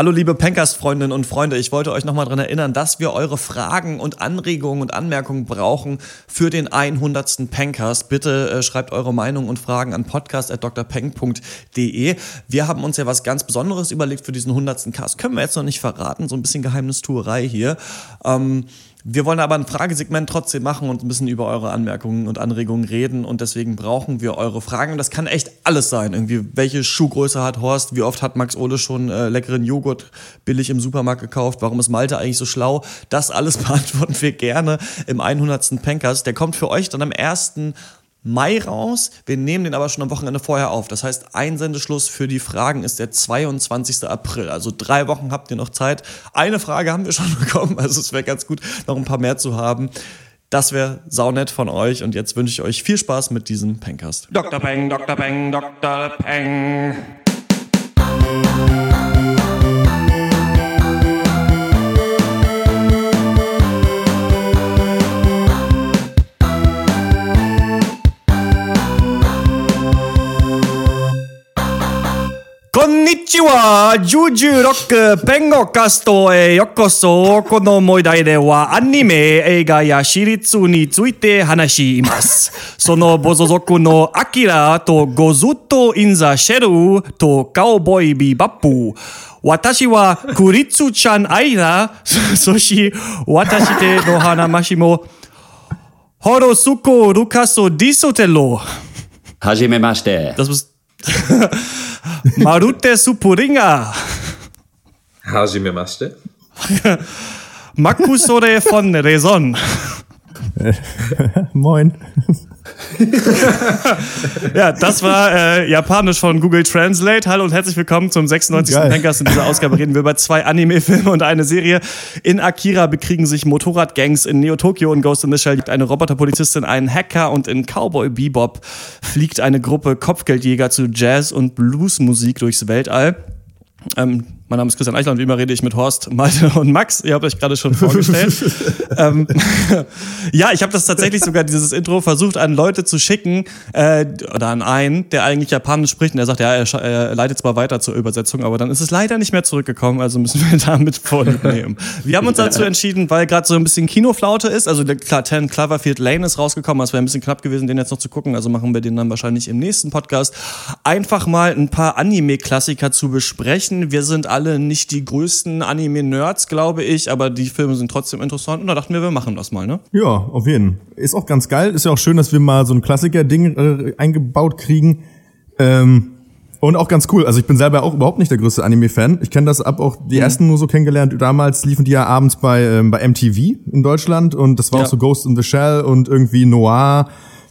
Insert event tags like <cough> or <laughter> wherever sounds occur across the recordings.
Hallo liebe Pencast-Freundinnen und Freunde, ich wollte euch nochmal daran erinnern, dass wir eure Fragen und Anregungen und Anmerkungen brauchen für den 100. Pencast. Bitte äh, schreibt eure Meinung und Fragen an podcast.drpeng.de. Wir haben uns ja was ganz Besonderes überlegt für diesen 100. Cast. Können wir jetzt noch nicht verraten, so ein bisschen Geheimnistuerei hier. Ähm, wir wollen aber ein Fragesegment trotzdem machen und bisschen über eure Anmerkungen und Anregungen reden und deswegen brauchen wir eure Fragen. Das kann echt alles sein. Irgendwie, welche Schuhgröße hat Horst? Wie oft hat Max Ole schon äh, leckeren Joghurt billig im Supermarkt gekauft? Warum ist Malte eigentlich so schlau? Das alles <laughs> beantworten wir gerne im 100. Pankers. Der kommt für euch dann am 1. Mai raus. Wir nehmen den aber schon am Wochenende vorher auf. Das heißt, Einsendeschluss für die Fragen ist der 22. April. Also drei Wochen habt ihr noch Zeit. Eine Frage haben wir schon <laughs> bekommen. Also es wäre ganz gut, noch ein paar mehr zu haben. Das wäre saunett von euch. Und jetzt wünsche ich euch viel Spaß mit diesem Pencast. Dr. Peng, Dr. Peng, Dr. Peng. Konnichiwa, Juju Rock ペンゴカストへようこそ。この問題ではアニメ、映画やシリーズについて話します。そのボゾ族のアキラとゴズット・イン・ザ・シェルとカウボーイ・ビバップ。私はクリツちゃんアイラ、<laughs> そし私での話も、ホロスコ・ルカソ・ディソテロ。はじめまして。<laughs> <laughs> Marute Supuringa. Hajime Maste. <laughs> Makusore von Raison. <laughs> Moin. <laughs> Ja, das war äh, Japanisch von Google Translate. Hallo und herzlich willkommen zum 96. Geil. Pankers. In dieser Ausgabe reden wir über zwei Anime-Filme und eine Serie. In Akira bekriegen sich Motorradgangs. In Neo Tokyo und Ghost in the Shell liegt eine Roboterpolizistin, einen Hacker und in Cowboy Bebop fliegt eine Gruppe Kopfgeldjäger zu Jazz- und Bluesmusik durchs Weltall. Ähm, mein Name ist Christian Eichler und wie immer rede ich mit Horst, Malte und Max. Ihr habt euch gerade schon vorgestellt. <laughs> ähm, <laughs> ja, ich habe das tatsächlich sogar, dieses Intro, versucht an Leute zu schicken, äh, oder an einen, der eigentlich Japanisch spricht und der sagt, ja, er, er leitet zwar weiter zur Übersetzung, aber dann ist es leider nicht mehr zurückgekommen, also müssen wir <laughs> damit vorlieb nehmen. Wir haben uns dazu entschieden, weil gerade so ein bisschen Kinoflaute ist, also der klar, 10 Cloverfield Lane ist rausgekommen, es wäre ein bisschen knapp gewesen, den jetzt noch zu gucken, also machen wir den dann wahrscheinlich im nächsten Podcast. Einfach mal ein paar Anime-Klassiker zu besprechen. Wir sind alle nicht die größten Anime-Nerds, glaube ich, aber die Filme sind trotzdem interessant und da dachten wir, wir machen das mal, ne? Ja, auf jeden. Ist auch ganz geil. Ist ja auch schön, dass wir mal so ein Klassiker-Ding äh, eingebaut kriegen. Ähm, und auch ganz cool. Also ich bin selber auch überhaupt nicht der größte Anime-Fan. Ich kenne das ab auch die ersten nur so kennengelernt. Damals liefen die ja abends bei, ähm, bei MTV in Deutschland und das war Ja. auch so Ghost in the Shell und irgendwie Noir,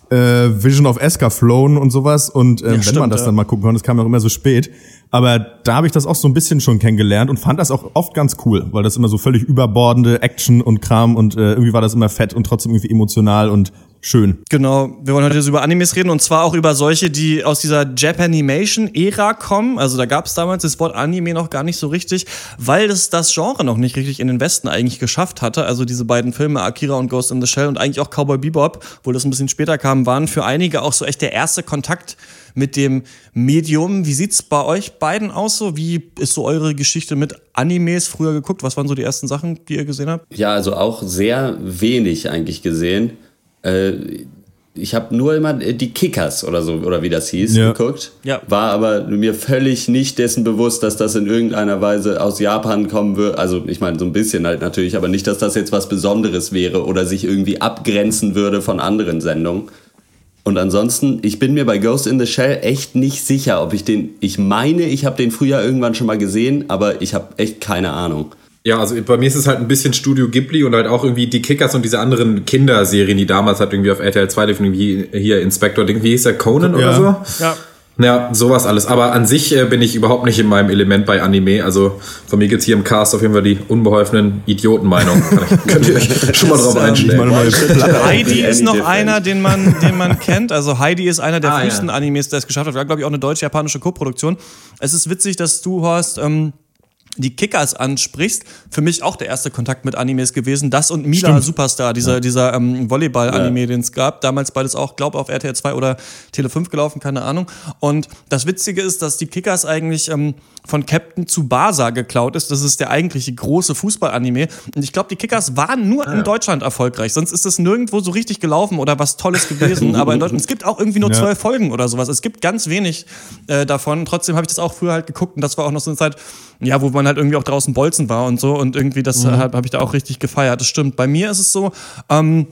äh, Vision of Escaflown und sowas. Und ähm, wenn stimmt, man das ja. dann mal gucken konnte, das kam ja auch immer so spät. Aber da habe ich das auch so ein bisschen schon kennengelernt und fand das auch oft ganz cool, weil das immer so völlig überbordende Action und Kram und äh, irgendwie war das immer fett und trotzdem irgendwie emotional und schön. Genau, wir wollen heute jetzt über Animes reden und zwar auch über solche, die aus dieser Japanimation-Ära kommen. Also da gab es damals das Wort Anime noch gar nicht so richtig, weil das das Genre noch nicht richtig in den Westen eigentlich geschafft hatte. Also diese beiden Filme, Akira und Ghost in the Shell und eigentlich auch Cowboy Bebop, wo das ein bisschen später kam, waren für einige auch so echt der erste Kontakt mit dem Medium. Wie sieht's bei euch beiden aus so? Wie ist so eure Geschichte mit Animes früher geguckt? Was waren so die ersten Sachen, die ihr gesehen habt? Ja, also auch sehr wenig eigentlich gesehen. Äh, ich habe nur immer äh, die Kickers oder so, oder wie das hieß, Ja. geguckt. Ja. War aber mir völlig nicht dessen bewusst, dass das in irgendeiner Weise aus Japan kommen würde. Also ich meine, so ein bisschen halt natürlich, aber nicht, dass das jetzt was Besonderes wäre oder sich irgendwie abgrenzen würde von anderen Sendungen. Und ansonsten, ich bin mir bei Ghost in the Shell echt nicht sicher, ob ich den. Ich meine, ich habe den früher irgendwann schon mal gesehen, aber ich habe echt keine Ahnung. Ja, also bei mir ist es halt ein bisschen Studio Ghibli und halt auch irgendwie die Kickers und diese anderen Kinderserien, die damals halt irgendwie auf RTL 2 liefen, irgendwie hier Inspector, Ding, wie hieß der, Conan oder Ja. so? Ja. Ja, sowas alles. Aber an sich äh, bin ich überhaupt nicht in meinem Element bei Anime. Also von mir gibt's hier im Cast auf jeden Fall die unbeholfenen Idiotenmeinung. <laughs> Könnt ihr euch schon mal drauf einstellen. <laughs> Heidi ist <laughs> noch einer, den man, den man kennt. Also Heidi ist einer der Ah, frühesten ja. Animes, der es geschafft hat. War, glaube ich, auch eine deutsch-japanische Co-Produktion. Es ist witzig, dass du, Horst, ähm, die Kickers ansprichst, für mich auch der erste Kontakt mit Animes gewesen. Das und Mila Stimmt. Superstar, dieser, ja. dieser ähm, Volleyball-Anime, ja. den es gab. Damals beides auch, glaube auf RTL 2 oder Tele 5 gelaufen, keine Ahnung. Und das Witzige ist, dass die Kickers eigentlich ähm, von Captain Tsubasa geklaut ist. Das ist der eigentliche große Fußball-Anime. Und ich glaube, die Kickers waren nur ah, in Deutschland erfolgreich. Sonst ist es nirgendwo so richtig gelaufen oder was Tolles gewesen. <laughs> Aber in Deutschland, es gibt auch irgendwie nur zwölf Folgen oder sowas. Es gibt ganz wenig äh, davon. Trotzdem habe ich das auch früher halt geguckt und das war auch noch so eine Zeit, ja, wo man halt irgendwie auch draußen bolzen war und so und irgendwie das mhm. habe hab ich da auch richtig gefeiert. Das stimmt. Bei mir ist es so, ähm,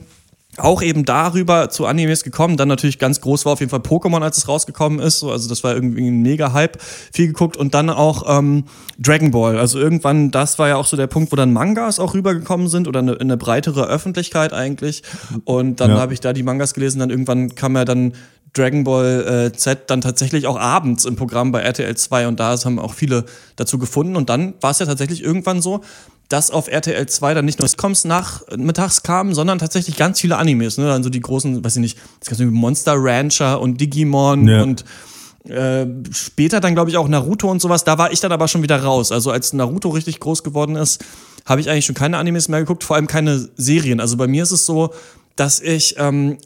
auch eben darüber zu Animes gekommen. Dann natürlich ganz groß war auf jeden Fall Pokémon, als es rausgekommen ist. Also das war irgendwie ein mega Hype. Viel geguckt und dann auch ähm, Dragon Ball. Also irgendwann, das war ja auch so der Punkt, wo dann Mangas auch rübergekommen sind oder eine, eine breitere Öffentlichkeit eigentlich. Und dann ja. habe ich da die Mangas gelesen. Dann irgendwann kam ja dann Dragon Ball äh, Z dann tatsächlich auch abends im Programm bei RTL 2 und da haben auch viele dazu gefunden. Und dann war es ja tatsächlich irgendwann so, dass auf RTL 2 dann nicht nur Sitcoms nachmittags kamen, sondern tatsächlich ganz viele Animes, ne? Dann so die großen, weiß ich nicht, das ganze Monster Rancher und Digimon ja. und äh, später dann glaube ich auch Naruto und sowas. Da war ich dann aber schon wieder raus. Also als Naruto richtig groß geworden ist, habe ich eigentlich schon keine Animes mehr geguckt, vor allem keine Serien. Also bei mir ist es so, dass ich ähm,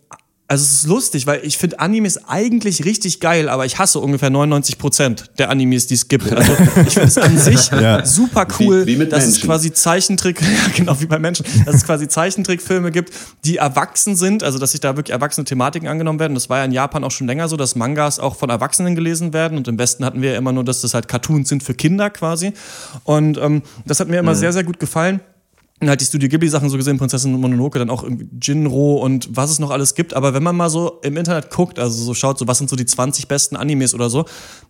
also es ist lustig, weil ich finde Animes eigentlich richtig geil, aber ich hasse ungefähr 99 Prozent der Animes, die es gibt. Also ich finde es an <laughs> sich ja. super cool, wie, wie dass Menschen. es quasi Zeichentrick, <laughs> ja genau wie bei Menschen, dass es quasi Zeichentrickfilme gibt, die erwachsen sind, also dass sich da wirklich erwachsene Thematiken angenommen werden. Das war ja in Japan auch schon länger so, dass Mangas auch von Erwachsenen gelesen werden und im Westen hatten wir ja immer nur, dass das halt Cartoons sind für Kinder quasi. Und ähm, das hat mir immer mhm. sehr, sehr gut gefallen halt die Studio Ghibli Sachen so gesehen, Prinzessin Mononoke, dann auch irgendwie Jinro und was es noch alles gibt. Aber wenn man mal so im Internet guckt, also so schaut, so was sind so die 20 besten Animes oder so,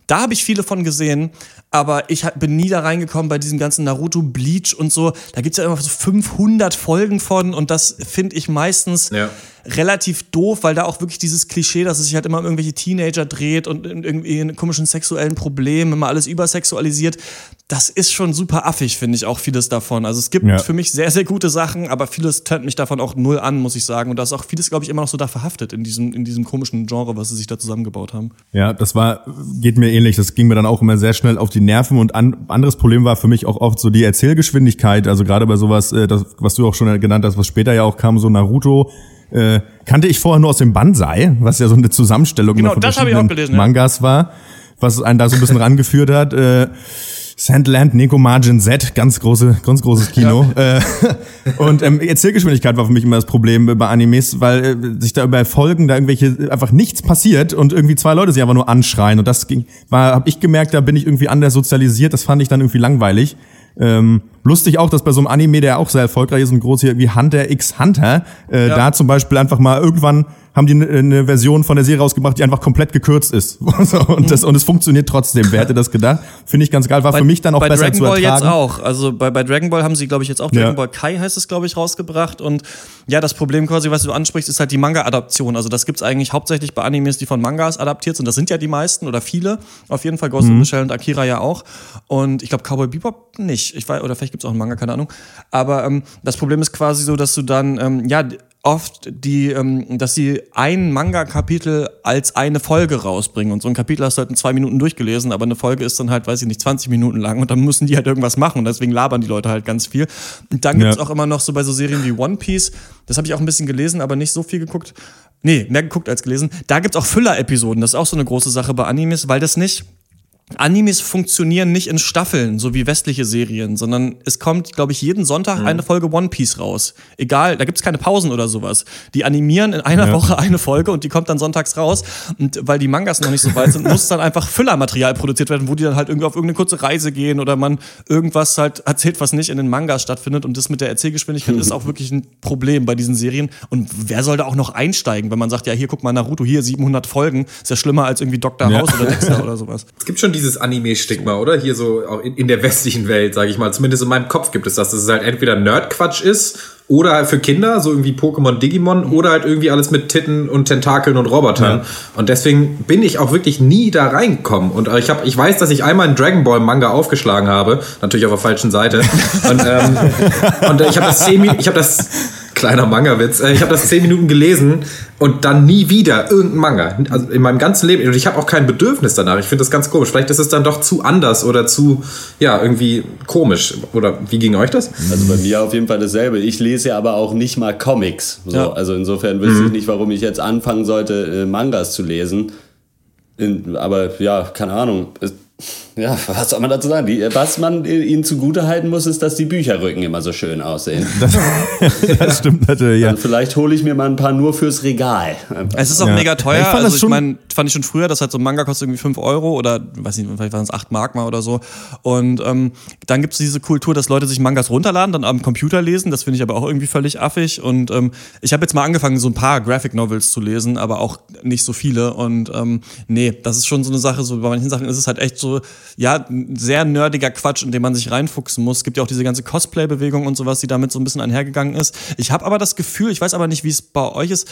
da habe ich viele von gesehen, aber ich bin nie da reingekommen bei diesem ganzen Naruto, Bleach und so. Da gibt's ja immer so 500 Folgen von und das finde ich meistens ja. relativ doof, weil da auch wirklich dieses Klischee, dass es sich halt immer um irgendwelche Teenager dreht und irgendwie in komischen sexuellen Problemen, immer alles übersexualisiert. Das ist schon super affig, finde ich auch vieles davon. Also es gibt ja. für mich sehr, sehr gute Sachen, aber vieles tönt mich davon auch null an, muss ich sagen. Und da ist auch vieles, glaube ich, immer noch so da verhaftet in diesem, in diesem komischen Genre, was sie sich da zusammengebaut haben. Ja, das war, geht mir ähnlich. Das ging mir dann auch immer sehr schnell auf die Nerven. Und an, anderes Problem war für mich auch oft so die Erzählgeschwindigkeit. Also gerade bei sowas, äh, das, was du auch schon genannt hast, was später ja auch kam, so Naruto. Äh, kannte ich vorher nur aus dem Banzai, was ja so eine Zusammenstellung genau, von verschiedenen Mangas ja. war, was einen da so ein bisschen <laughs> rangeführt hat. Äh, Sandland, Neko Margin Z, ganz große, ganz großes Kino. Ja. Äh, <laughs> und ähm, Erzählgeschwindigkeit war für mich immer das Problem bei Animes, weil äh, sich da über Folgen da irgendwelche einfach nichts passiert und irgendwie zwei Leute sich einfach nur anschreien und das ging, war, habe ich gemerkt, da bin ich irgendwie anders sozialisiert. Das fand ich dann irgendwie langweilig. Ähm, lustig auch, dass bei so einem Anime, der auch sehr erfolgreich ist, ein groß hier wie Hunter x Hunter, äh, ja. da zum Beispiel einfach mal irgendwann haben die eine Version von der Serie rausgebracht, die einfach komplett gekürzt ist. <laughs> und, das, und es funktioniert trotzdem. Wer hätte das gedacht? Finde ich ganz geil. War bei, für mich dann auch besser Dragon zu ertragen. Bei Dragon Ball jetzt auch. Also bei, bei Dragon Ball haben sie, glaube ich, jetzt auch Dragon ja. Ball Kai heißt es, glaube ich, rausgebracht. Und ja, das Problem quasi, was du ansprichst, ist halt die Manga-Adaption. Also das gibt's eigentlich hauptsächlich bei Animes, die von Mangas adaptiert sind. Das sind ja die meisten oder viele. Auf jeden Fall Ghost mhm. in the Shell und Akira ja auch. Und ich glaube Cowboy Bebop nicht. Ich weiß, oder vielleicht gibt's auch einen Manga, keine Ahnung. Aber ähm, das Problem ist quasi so, dass du dann, ähm, ja, oft die, ähm, dass sie ein Manga-Kapitel als eine Folge rausbringen. Und so ein Kapitel hast du halt in zwei Minuten durchgelesen, aber eine Folge ist dann halt, weiß ich nicht, 20 Minuten lang und dann müssen die halt irgendwas machen und deswegen labern die Leute halt ganz viel. Und dann gibt's ja. auch immer noch so bei so Serien wie One Piece, das habe ich auch ein bisschen gelesen, aber nicht so viel geguckt. Nee, mehr geguckt als gelesen. Da gibt's auch Füller-Episoden. Das ist auch so eine große Sache bei Animes, weil das nicht Animes funktionieren nicht in Staffeln, so wie westliche Serien, sondern es kommt, glaube ich, jeden Sonntag mhm. eine Folge One Piece raus. Egal, da gibt's keine Pausen oder sowas. Die animieren in einer ja. Woche eine Folge und die kommt dann sonntags raus. Und weil die Mangas noch nicht so weit sind, <laughs> muss dann einfach Füllermaterial produziert werden, wo die dann halt irgendwie auf irgendeine kurze Reise gehen oder man irgendwas halt erzählt, was nicht in den Mangas stattfindet. Und das mit der Erzählgeschwindigkeit mhm. ist auch <laughs> wirklich ein Problem bei diesen Serien. Und wer soll da auch noch einsteigen, wenn man sagt, ja, hier guck mal Naruto, hier 700 Folgen, ist ja schlimmer als irgendwie Dr. House ja. oder Dexter <laughs> oder sowas. Es gibt schon dieses Anime-Stigma, oder? Hier so auch in, in der westlichen Welt, sage ich mal. Zumindest in meinem Kopf gibt es das, dass es halt entweder Nerdquatsch ist oder halt für Kinder, so irgendwie Pokémon, Digimon, oder halt irgendwie alles mit Titten und Tentakeln und Robotern. Ja. Und deswegen bin ich auch wirklich nie da reingekommen. Und ich habe, ich weiß, dass ich einmal einen Dragon Ball Manga aufgeschlagen habe, natürlich auf der falschen Seite. <laughs> und, ähm, und ich habe das zehn, ich habe das Kleiner Manga-Witz. Äh, Ich habe das zehn Minuten gelesen und dann nie wieder irgendein Manga. Also in meinem ganzen Leben. Und ich habe auch kein Bedürfnis danach. Ich finde das ganz komisch. Vielleicht ist es dann doch zu anders oder zu, ja, irgendwie komisch. Oder wie ging euch das? Also bei mir auf jeden Fall dasselbe. Ich lese ja aber auch nicht mal Comics. So. Ja. Also insofern wüsste ich nicht, warum ich jetzt anfangen sollte, äh, Mangas zu lesen. In, aber ja, keine Ahnung. Es, ja, was soll man dazu sagen? Die, was man äh, ihnen zugutehalten muss, ist, dass die Bücherrücken immer so schön aussehen. <laughs> Das, das stimmt natürlich, ja. Also vielleicht hole ich mir mal ein paar nur fürs Regal. Es ist auch Ja. mega teuer. Ich fand das also ich schon- meine, fand ich schon früher, dass halt so ein Manga kostet irgendwie 5 Euro oder weiß nicht, vielleicht waren es 8 Mark mal oder so. Und ähm, dann gibt es diese Kultur, dass Leute sich Mangas runterladen, dann am Computer lesen. Das finde ich aber auch irgendwie völlig affig. Und ähm, ich habe jetzt mal angefangen, so ein paar Graphic Novels zu lesen, aber auch nicht so viele. Und ähm, nee, das ist schon so eine Sache, so bei manchen Sachen ist es halt echt so, ja, sehr nerdiger Quatsch, in den man sich reinfuchsen muss. Es gibt ja auch diese ganze Cosplay-Bewegung und sowas, die damit so ein bisschen einhergegangen ist. Ich habe aber das Gefühl, ich weiß aber nicht, wie es bei euch ist,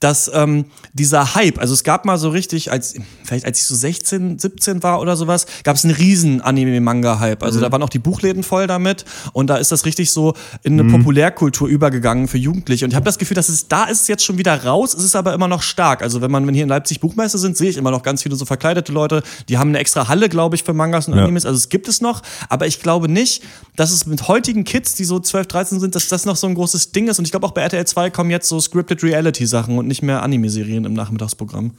dass ähm, dieser Hype, also es gab mal so richtig, als vielleicht als ich so 16, 17 war oder sowas, gab es einen riesen Anime-Manga-Hype. Also da waren auch die Buchläden voll damit und da ist das richtig so in eine Populärkultur übergegangen für Jugendliche. Und ich habe das Gefühl, dass es da ist jetzt schon wieder raus, es ist aber immer noch stark. Also wenn man, wenn hier in Leipzig Buchmesse sind, sehe ich immer noch ganz viele so verkleidete Leute, die haben eine extra Halle, glaube ich, für Mangas und Ja. Animes. Also es gibt es noch, aber ich glaube nicht, dass es mit heutigen Kids, die so 12, 13 sind, dass das noch so ein großes Ding ist. Und ich glaube auch bei RTL 2 kommen jetzt so Scripted Reality Sachen und nicht mehr Anime-Serien im Nachmittagsprogramm.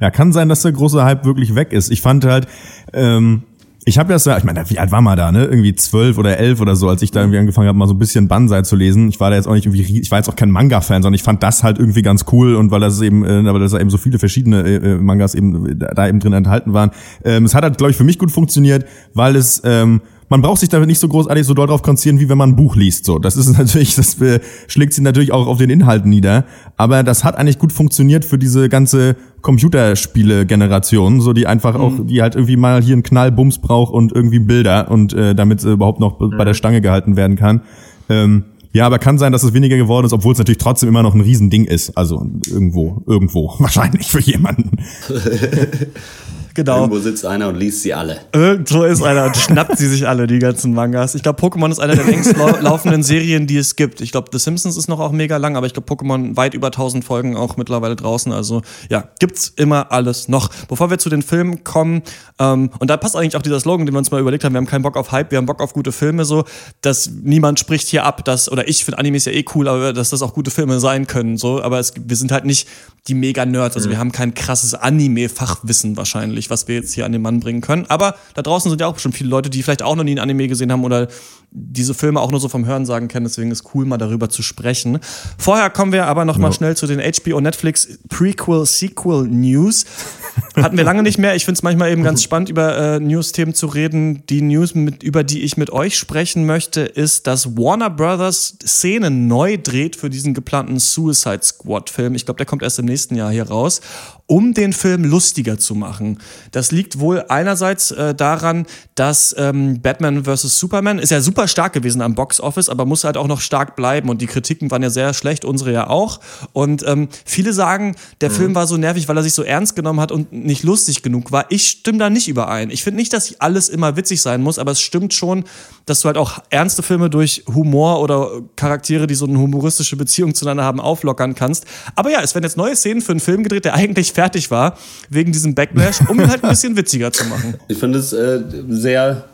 Ja, kann sein, dass der große Hype wirklich weg ist. Ich fand halt, ähm, ich habe das ja, ich meine, wie alt war man da, ne? Irgendwie zwölf oder elf oder so, als ich da irgendwie angefangen habe, mal so ein bisschen Banzai zu lesen. Ich war da jetzt auch nicht irgendwie, ich war jetzt auch kein Manga-Fan, sondern ich fand das halt irgendwie ganz cool und weil das eben, äh, weil da eben so viele verschiedene äh, äh, Mangas eben äh, da eben drin enthalten waren. Ähm, es hat halt, glaube ich, für mich gut funktioniert, weil es ähm, man braucht sich damit nicht so großartig so doll drauf konzentrieren, wie wenn man ein Buch liest. So, das ist <laughs> natürlich, das äh, schlägt sich natürlich auch auf den Inhalten nieder. Aber das hat eigentlich gut funktioniert für diese ganze Computerspiele-Generation, so die einfach auch, die halt irgendwie mal hier einen Knallbums braucht und irgendwie Bilder und äh, damit sie überhaupt noch bei der Stange gehalten werden kann. Ähm, ja, aber kann sein, dass es weniger geworden ist, obwohl es natürlich trotzdem immer noch ein Riesending ist. Also irgendwo, irgendwo, <laughs> wahrscheinlich für jemanden. <laughs> Genau. Irgendwo sitzt einer und liest sie alle. Irgendwo ist einer und schnappt sie sich alle, die ganzen Mangas. Ich glaube, Pokémon ist einer der längst lau laufenden Serien, die es gibt. Ich glaube, The Simpsons ist noch auch mega lang, aber ich glaube, Pokémon weit über 1000 Folgen auch mittlerweile draußen. Also ja, gibt's immer alles noch. Bevor wir zu den Filmen kommen, ähm, und da passt eigentlich auch dieser Slogan, den wir uns mal überlegt haben, wir haben keinen Bock auf Hype, wir haben Bock auf gute Filme, so, dass niemand spricht hier ab, dass, oder ich finde Animes ja eh cool, aber dass das auch gute Filme sein können, so, aber es, wir sind halt nicht die Mega-Nerds, also wir haben kein krasses Anime-Fachwissen wahrscheinlich, was wir jetzt hier an den Mann bringen können, aber da draußen sind ja auch bestimmt viele Leute, die vielleicht auch noch nie ein Anime gesehen haben oder diese Filme auch nur so vom Hörensagen kennen, deswegen ist cool, mal darüber zu sprechen. Vorher kommen wir aber noch mal schnell zu den HBO Netflix Prequel Sequel News. <laughs> Hatten wir lange nicht mehr. Ich finde es manchmal eben ganz spannend, über äh, News-Themen zu reden. Die News, mit, über die ich mit euch sprechen möchte, ist, dass Warner Brothers Szenen neu dreht für diesen geplanten Suicide Squad-Film. Ich glaube, der kommt erst im nächsten Jahr hier raus, um den Film lustiger zu machen. Das liegt wohl einerseits äh, daran, dass ähm, Batman vs. Superman ist ja super stark gewesen am Box-Office, aber muss halt auch noch stark bleiben. Und die Kritiken waren ja sehr schlecht, unsere ja auch. Und ähm, viele sagen, der Film war so nervig, weil er sich so ernst genommen hat und nicht lustig genug war. Ich stimme da nicht überein. Ich finde nicht, dass alles immer witzig sein muss, aber es stimmt schon, dass du halt auch ernste Filme durch Humor oder Charaktere, die so eine humoristische Beziehung zueinander haben, auflockern kannst. Aber ja, es werden jetzt neue Szenen für einen Film gedreht, der eigentlich fertig war, wegen diesem Backlash, um ihn halt ein bisschen witziger zu machen. Ich finde es äh, sehr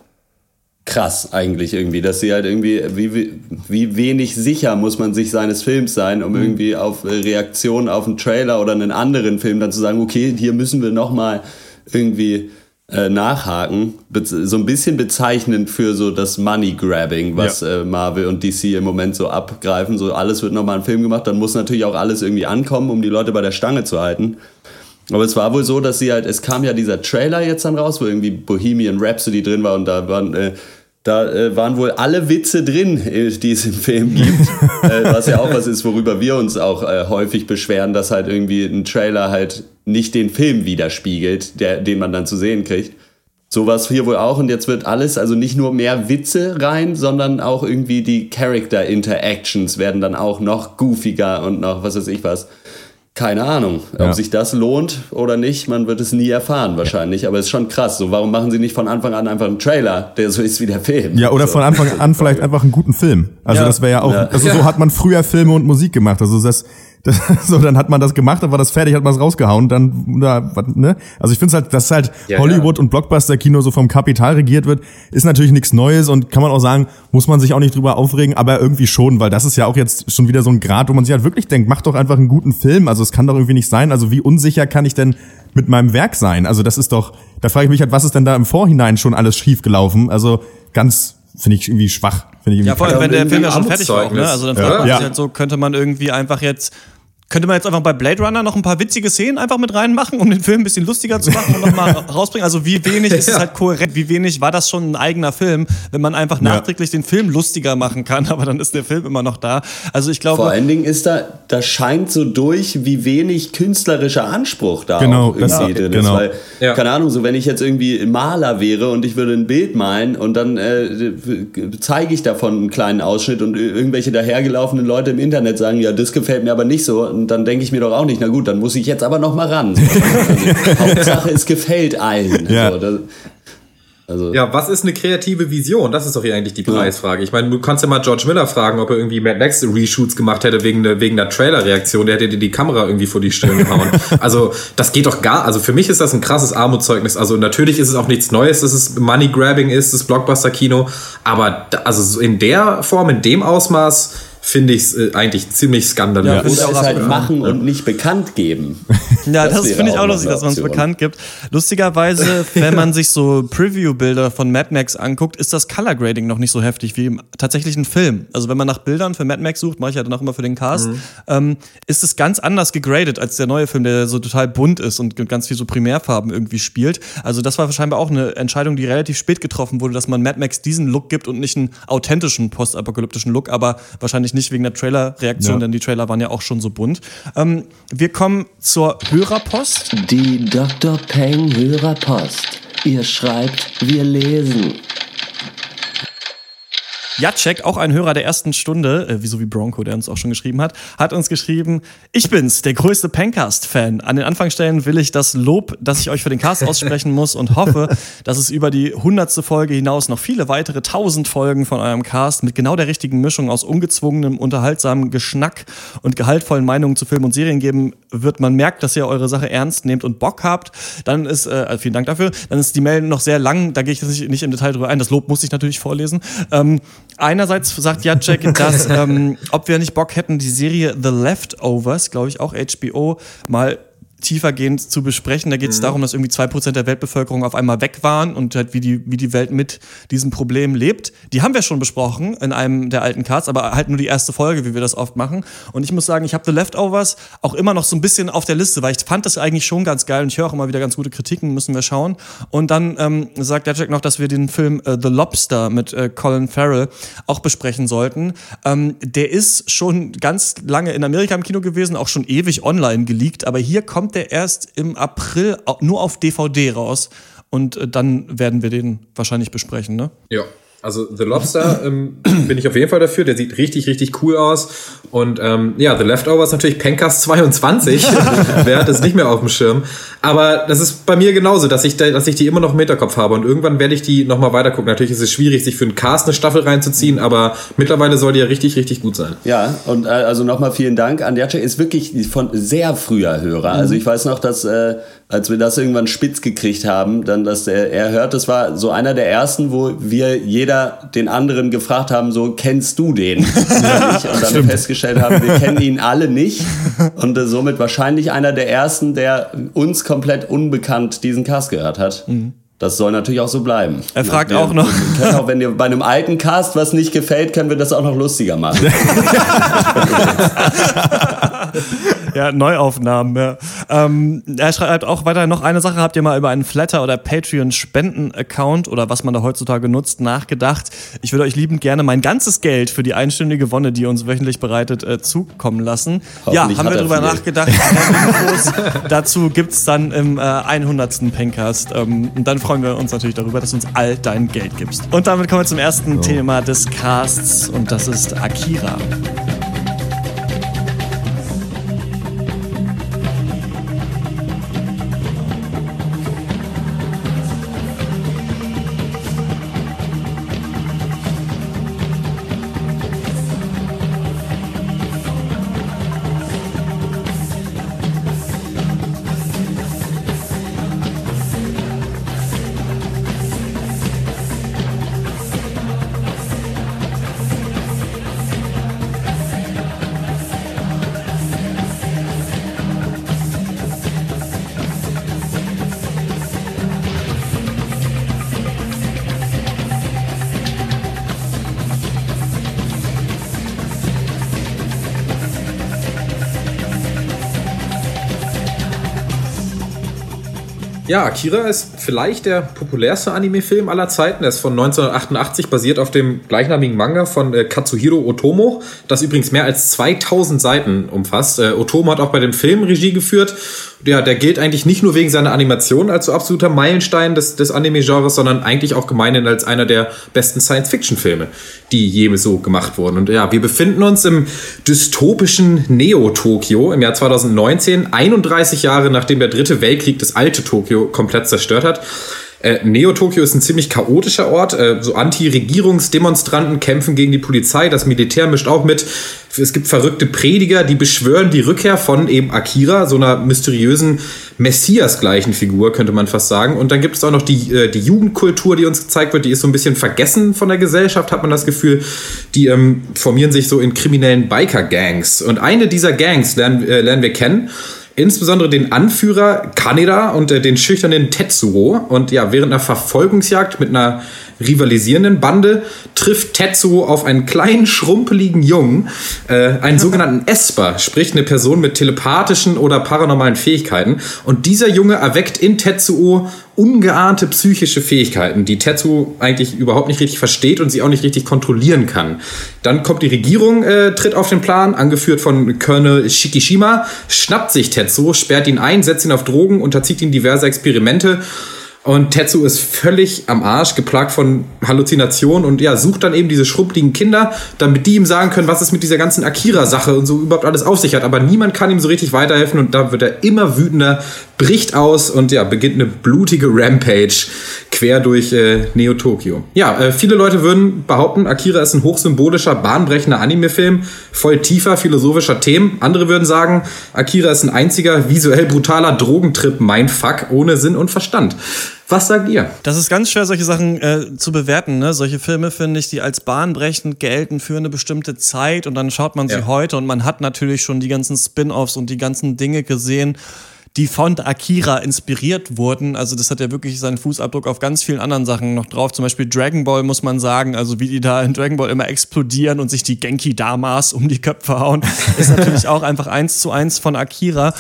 krass eigentlich irgendwie, dass sie halt irgendwie, wie, wie, wie wenig sicher muss man sich seines Films sein, um irgendwie auf äh, Reaktionen auf einen Trailer oder einen anderen Film dann zu sagen, okay, hier müssen wir nochmal irgendwie äh, nachhaken. Be so ein bisschen bezeichnend für so das Money-Grabbing, was äh, Marvel und DC im Moment so abgreifen. So alles wird nochmal ein Film gemacht, dann muss natürlich auch alles irgendwie ankommen, um die Leute bei der Stange zu halten. Aber es war wohl so, dass sie halt, es kam ja dieser Trailer jetzt dann raus, wo irgendwie Bohemian Rhapsody drin war und da waren, äh, da äh, waren wohl alle Witze drin, äh, die es im Film gibt. <laughs> äh, was ja auch was ist, worüber wir uns auch äh, häufig beschweren, dass halt irgendwie ein Trailer halt nicht den Film widerspiegelt, der, den man dann zu sehen kriegt. So war es hier wohl auch und jetzt wird alles, also nicht nur mehr Witze rein, sondern auch irgendwie die Character Interactions werden dann auch noch goofiger und noch was weiß ich was. Keine Ahnung, ob Ja. sich das lohnt oder nicht, man wird es nie erfahren wahrscheinlich. Aber es ist schon krass. So, warum machen sie nicht von Anfang an einfach einen Trailer, der so ist wie der Film? Ja, oder so. von Anfang an <laughs> vielleicht einfach einen guten Film. Also Ja. das wäre ja auch, Ja. also so <laughs> hat man früher Filme und Musik gemacht. Also das, das <laughs> so dann hat man das gemacht, dann war das fertig, hat man es rausgehauen, dann da, ne? Also ich finde es halt, dass halt Ja, Hollywood und Blockbuster-Kino so vom Kapital regiert wird, ist natürlich nichts Neues und kann man auch sagen, muss man sich auch nicht drüber aufregen, aber irgendwie schon, weil das ist ja auch jetzt schon wieder so ein Grad, wo man sich halt wirklich denkt, mach doch einfach einen guten Film. Also es kann doch irgendwie nicht sein. Also wie unsicher kann ich denn mit meinem Werk sein? Also das ist doch, da frage ich mich halt, was ist denn da im Vorhinein schon alles schief gelaufen? Also ganz, finde ich irgendwie schwach. Finde ich irgendwie Ja, vor allem, Ja, wenn der Film ja schon fertig war. Ne? Also dann Ja. fragt man Ja. sich halt so, könnte man irgendwie einfach jetzt, könnte man jetzt einfach bei Blade Runner noch ein paar witzige Szenen einfach mit reinmachen, um den Film ein bisschen lustiger zu machen und nochmal <laughs> rausbringen? Also wie wenig ist es Ja. halt kohärent, wie wenig war das schon ein eigener Film, wenn man einfach nachträglich den Film lustiger machen kann, <laughs> aber dann ist der Film immer noch da. Also ich glaube, Vor allen Dingen ist da, da scheint so durch, wie wenig künstlerischer Anspruch da Genau, auch irgendwie das- drin genau. ist. Weil, Ja. keine Ahnung, so wenn ich jetzt irgendwie Maler wäre und ich würde ein Bild malen und dann äh, zeige ich davon einen kleinen Ausschnitt und irgendwelche dahergelaufenen Leute im Internet sagen, ja, das gefällt mir aber nicht so. Und dann denke ich mir doch auch nicht, na gut, dann muss ich jetzt aber noch mal ran. Also, <laughs> Hauptsache, es gefällt allen. Ja. So, das, also, Ja, was ist eine kreative Vision? Das ist doch hier eigentlich die Preisfrage. Ich meine, du kannst ja mal George Miller fragen, ob er irgendwie Mad Max Reshoots gemacht hätte wegen der, wegen der Trailer-Reaktion. Der hätte dir die Kamera irgendwie vor die Stirn gehauen. <laughs> also, das geht doch gar, also für mich ist das ein krasses Armutszeugnis. Also, natürlich ist es auch nichts Neues, dass es Money-Grabbing ist, das Blockbuster-Kino. Aber, also so in der Form, in dem Ausmaß, finde ich es äh, eigentlich ziemlich skandalös. Ja, auch es halt machen und nicht bekannt geben. <laughs> Ja, das, wäre finde ich auch noch lustig, dass man es bekannt gibt. Lustigerweise, <laughs> wenn man sich so Preview-Bilder von Mad Max anguckt, ist das Color Grading noch nicht so heftig wie im tatsächlichen Film. Also wenn man nach Bildern für Mad Max sucht, mache ich ja dann auch immer für den Cast, ähm, ist es ganz anders gegradet als der neue Film, der so total bunt ist und ganz viel so Primärfarben irgendwie spielt. Also das war scheinbar auch eine Entscheidung, die relativ spät getroffen wurde, dass man Mad Max diesen Look gibt und nicht einen authentischen postapokalyptischen Look, aber wahrscheinlich nicht wegen der Trailer-Reaktion, Ja. denn die Trailer waren ja auch schon so bunt. Ähm, wir kommen zur Hörerpost. Die Dr. Peng Hörerpost. Ihr schreibt, wir lesen. Jacek, auch ein Hörer der ersten Stunde, äh, wieso wie Bronco, der uns auch schon geschrieben hat, hat uns geschrieben, ich bin's, der größte Pencast-Fan. An den Anfangsstellen will ich das Lob, das ich euch für den Cast aussprechen muss und hoffe, dass es über die hundertste Folge hinaus noch viele weitere tausend Folgen von eurem Cast mit genau der richtigen Mischung aus ungezwungenem, unterhaltsamen Geschnack und gehaltvollen Meinungen zu Filmen und Serien geben wird. Man merkt, dass ihr eure Sache ernst nehmt und Bock habt. Dann ist, äh, vielen Dank dafür, dann ist die Mail noch sehr lang, da gehe ich nicht, nicht im Detail drüber ein. Das Lob muss ich natürlich vorlesen. Ähm, einerseits sagt Jacek, dass ähm, ob wir nicht Bock hätten, die Serie The Leftovers, glaube ich auch HBO, mal tiefergehend zu besprechen. Da geht es darum, dass irgendwie zwei Prozent der Weltbevölkerung auf einmal weg waren und halt wie die, wie die Welt mit diesem Problem lebt. Die haben wir schon besprochen in einem der alten Cards, aber halt nur die erste Folge, wie wir das oft machen. Und ich muss sagen, ich habe The Leftovers auch immer noch so ein bisschen auf der Liste, weil ich fand das eigentlich schon ganz geil und ich höre auch immer wieder ganz gute Kritiken, müssen wir schauen. Und dann ähm, sagt Jack noch, dass wir den Film äh, The Lobster mit äh, Colin Farrell auch besprechen sollten. Ähm, der ist schon ganz lange in Amerika im Kino gewesen, auch schon ewig online geleakt, aber hier kommt der erst im April nur auf DVD raus. Und äh, dann werden wir den wahrscheinlich besprechen, ne? Ja. Also The Lobster ähm, bin ich auf jeden Fall dafür. Der sieht richtig, richtig cool aus. Und ähm, ja, The Leftovers natürlich Pencast <laughs> 22. Wer hat das nicht mehr auf dem Schirm? Aber das ist bei mir genauso, dass ich, da, dass ich die immer noch im Hinterkopf habe. Und irgendwann werde ich die nochmal weitergucken. Natürlich ist es schwierig, sich für einen Cast eine Staffel reinzuziehen, aber mittlerweile soll die ja richtig, richtig gut sein. Ja, und äh, also nochmal vielen Dank. Andjace ist wirklich von sehr früher Hörer. Also ich weiß noch, dass äh, als wir das irgendwann spitz gekriegt haben, dann, dass er, er hört, das war so einer der ersten, wo wir jeder den anderen gefragt haben, so kennst du den? <laughs> Und dann festgestellt haben, wir kennen ihn alle nicht. <laughs> Und äh, somit wahrscheinlich einer der ersten, der uns komplett unbekannt diesen Cast gehört hat. Das soll natürlich auch so bleiben. Er fragt wir, auch noch- auch, wenn dir bei einem alten Cast was nicht gefällt, können wir das auch noch lustiger machen. <laughs> Ja, Neuaufnahmen, ja. Ähm, er schreibt auch weiter noch eine Sache. Habt ihr mal über einen Flatter- oder Patreon-Spenden-Account oder was man da heutzutage nutzt, nachgedacht? Ich würde euch liebend gerne mein ganzes Geld für die einstündige Wonne, die ihr uns wöchentlich bereitet, äh, zukommen lassen. Ja, haben wir er drüber viel. nachgedacht. <laughs> Dazu gibt's dann im äh, 100. Pencast. Ähm, und dann freuen wir uns natürlich darüber, dass du uns all dein Geld gibst. Und damit kommen wir zum ersten Thema des Casts und das ist Akira. Ja, Akira ist vielleicht der populärste Anime-Film aller Zeiten. Er ist von 1988, basiert auf dem gleichnamigen Manga von äh, Katsuhiro Otomo, das übrigens mehr als 2000 Seiten umfasst. Äh, Otomo hat auch bei dem Film Regie geführt. Ja, der gilt eigentlich nicht nur wegen seiner Animation als so absoluter Meilenstein des, des Anime-Genres, sondern eigentlich auch gemeinhin als einer der besten Science-Fiction-Filme, die je so gemacht wurden. Und ja, wir befinden uns im dystopischen Neo-Tokio im Jahr 2019, 31 Jahre nachdem der dritte Weltkrieg das alte Tokio komplett zerstört hat. Äh, Neo-Tokio ist ein ziemlich chaotischer Ort. Äh, so Anti-Regierungsdemonstranten kämpfen gegen die Polizei, das Militär mischt auch mit. Es gibt verrückte Prediger, die beschwören die Rückkehr von eben Akira, so einer mysteriösen Messias-gleichen Figur, könnte man fast sagen. Und dann gibt es auch noch die, äh, die Jugendkultur, die uns gezeigt wird, die ist so ein bisschen vergessen von der Gesellschaft, hat man das Gefühl. Die ähm, formieren sich so in kriminellen Biker-Gangs. Und eine dieser Gangs lernen, äh, lernen wir kennen insbesondere den Anführer Kaneda und äh, den schüchternen Tetsuo. Und ja, während einer Verfolgungsjagd mit einer rivalisierenden Bande trifft Tetsuo auf einen kleinen, schrumpeligen Jungen, äh, einen <laughs> sogenannten Esper, sprich eine Person mit telepathischen oder paranormalen Fähigkeiten. Und dieser Junge erweckt in Tetsuo ungeahnte psychische Fähigkeiten, die Tetsuo eigentlich überhaupt nicht richtig versteht und sie auch nicht richtig kontrollieren kann. Dann kommt die Regierung, äh, tritt auf den Plan, angeführt von Colonel Shikishima, schnappt sich Tetsuo, sperrt ihn ein, setzt ihn auf Drogen, unterzieht ihn diverse Experimente und Tetsu ist völlig am Arsch, geplagt von Halluzinationen und ja, sucht dann eben diese schrumpeligen Kinder, damit die ihm sagen können, was es mit dieser ganzen Akira-Sache und so überhaupt alles auf sich hat. Aber niemand kann ihm so richtig weiterhelfen und da wird er immer wütender, bricht aus und ja, beginnt eine blutige Rampage quer durch äh, Neo-Tokio. Ja, äh, viele Leute würden behaupten, Akira ist ein hochsymbolischer, bahnbrechender Anime-Film, voll tiefer philosophischer Themen. Andere würden sagen, Akira ist ein einziger visuell brutaler Drogentrip-Mindfuck ohne Sinn und Verstand. Was sagt ihr? Das ist ganz schwer, solche Sachen äh, zu bewerten. Ne? Solche Filme finde ich, die als bahnbrechend gelten für eine bestimmte Zeit und dann schaut man sie Ja. heute und man hat natürlich schon die ganzen Spin-offs und die ganzen Dinge gesehen, die von Akira inspiriert wurden. Also das hat ja wirklich seinen Fußabdruck auf ganz vielen anderen Sachen noch drauf. Zum Beispiel Dragon Ball muss man sagen, also wie die da in Dragon Ball immer explodieren und sich die Genki Damas um die Köpfe hauen, ist natürlich <laughs> auch einfach eins zu eins von Akira.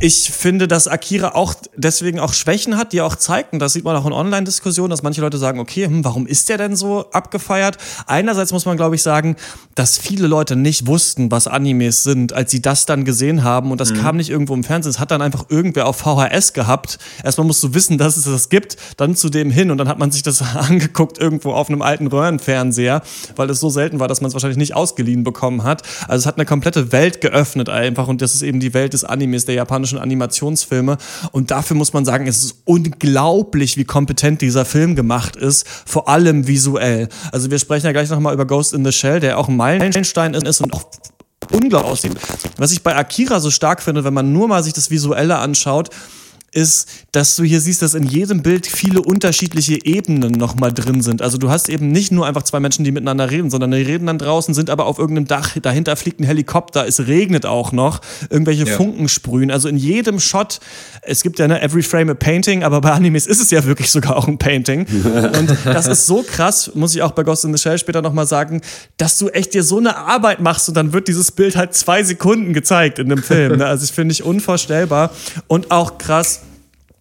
Ich finde, dass Akira auch deswegen auch Schwächen hat, die er auch zeigt. Und das sieht man auch in Online-Diskussionen, dass manche Leute sagen, okay, hm, warum ist der denn so abgefeiert? Einerseits muss man, glaube ich, sagen, dass viele Leute nicht wussten, was Animes sind, als sie das dann gesehen haben. Und das kam nicht irgendwo im Fernsehen. Es hat dann einfach irgendwer auf VHS gehabt. Erstmal musst du wissen, dass es das gibt, dann zu dem hin. Und dann hat man sich das <laughs> angeguckt irgendwo auf einem alten Röhrenfernseher, weil es so selten war, dass man es wahrscheinlich nicht ausgeliehen bekommen hat. Also es hat eine komplette Welt geöffnet einfach. Und das ist eben die Welt des Animes, der japanischen Animationsfilme. Und dafür muss man sagen, es ist unglaublich, wie kompetent dieser Film gemacht ist, vor allem visuell. Also wir sprechen ja gleich nochmal über Ghost in the Shell, der auch ein Meilenstein ist und auch unglaublich aussieht. Was ich bei Akira so stark finde, wenn man nur mal sich das Visuelle anschaut, ist, dass du hier siehst, dass in jedem Bild viele unterschiedliche Ebenen nochmal drin sind. Also du hast eben nicht nur einfach zwei Menschen, die miteinander reden, sondern die reden dann draußen, sind aber auf irgendeinem Dach, dahinter fliegt ein Helikopter, es regnet auch noch, irgendwelche Ja. Funken sprühen. Also in jedem Shot, es gibt ja ne, every frame a painting, aber bei Animes ist es ja wirklich sogar auch ein Painting. <laughs> Und das ist so krass, muss ich auch bei Ghost in the Shell später nochmal sagen, dass du echt dir so eine Arbeit machst und dann wird dieses Bild halt zwei Sekunden gezeigt in dem Film. Ne? Also ich finde ich unvorstellbar und auch krass,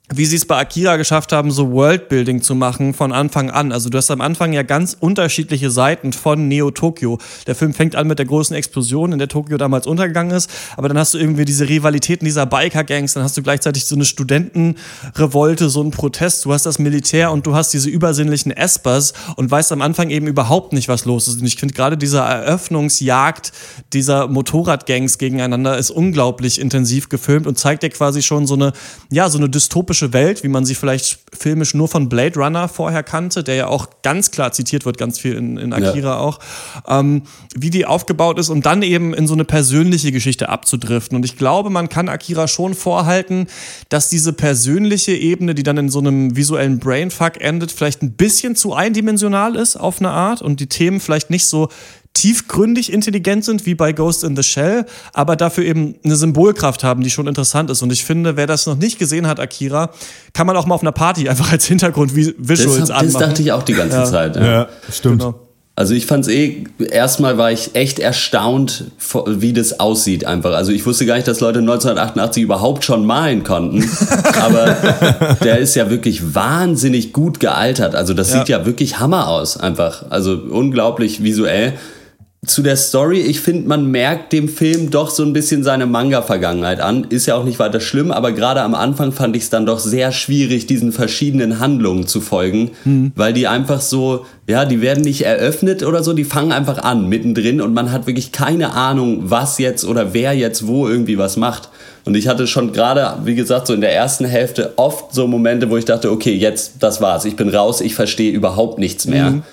wie sie es bei Akira geschafft haben, so Worldbuilding zu machen von Anfang an. Also du hast am Anfang ja ganz unterschiedliche Seiten von Neo Tokyo. Der Film fängt an mit der großen Explosion, in der Tokio damals untergegangen ist, aber dann hast du irgendwie diese Rivalitäten dieser Biker-Gangs, dann hast du gleichzeitig so eine Studentenrevolte, so einen Protest, du hast das Militär und du hast diese übersinnlichen Espers und weißt am Anfang eben überhaupt nicht, was los ist. Und ich finde gerade diese Eröffnungsjagd dieser Motorradgangs gegeneinander ist unglaublich intensiv gefilmt und zeigt dir quasi schon so eine, ja, so eine dystopische Welt, wie man sie vielleicht filmisch nur von Blade Runner vorher kannte, der ja auch ganz klar zitiert wird, ganz viel in, in Akira auch, ähm, wie die aufgebaut ist und dann eben in so eine persönliche Geschichte abzudriften. Und ich glaube, man kann Akira schon vorhalten, dass diese persönliche Ebene, die dann in so einem visuellen Brainfuck endet, vielleicht ein bisschen zu eindimensional ist auf eine Art und die Themen vielleicht nicht so tiefgründig intelligent sind wie bei Ghost in the Shell, aber dafür eben eine Symbolkraft haben, die schon interessant ist. Und ich finde, wer das noch nicht gesehen hat, Akira, kann man auch mal auf einer Party einfach als Hintergrund wie Visuals Das, das anmachen. dachte ich auch die ganze Ja. Zeit. Ja, stimmt. Genau. Also ich fand's eh, erstmal war ich echt erstaunt, wie das aussieht einfach. Also ich wusste gar nicht, dass Leute 1988 überhaupt schon malen konnten. <laughs> Aber der ist ja wirklich wahnsinnig gut gealtert. Also das ja. sieht ja wirklich Hammer aus einfach. Also unglaublich visuell zu der Story, ich finde, man merkt dem Film doch so ein bisschen seine Manga-Vergangenheit an. Ist ja auch nicht weiter schlimm, aber gerade am Anfang fand ich es dann doch sehr schwierig, diesen verschiedenen Handlungen zu folgen, hm. weil die einfach so, ja, die werden nicht eröffnet oder so, die fangen einfach an, mittendrin und man hat wirklich keine Ahnung, was jetzt oder wer jetzt wo irgendwie was macht. Und ich hatte schon gerade, wie gesagt, so in der ersten Hälfte oft so Momente, wo ich dachte, okay, jetzt, das war's, ich bin raus, ich verstehe überhaupt nichts mehr. Mhm.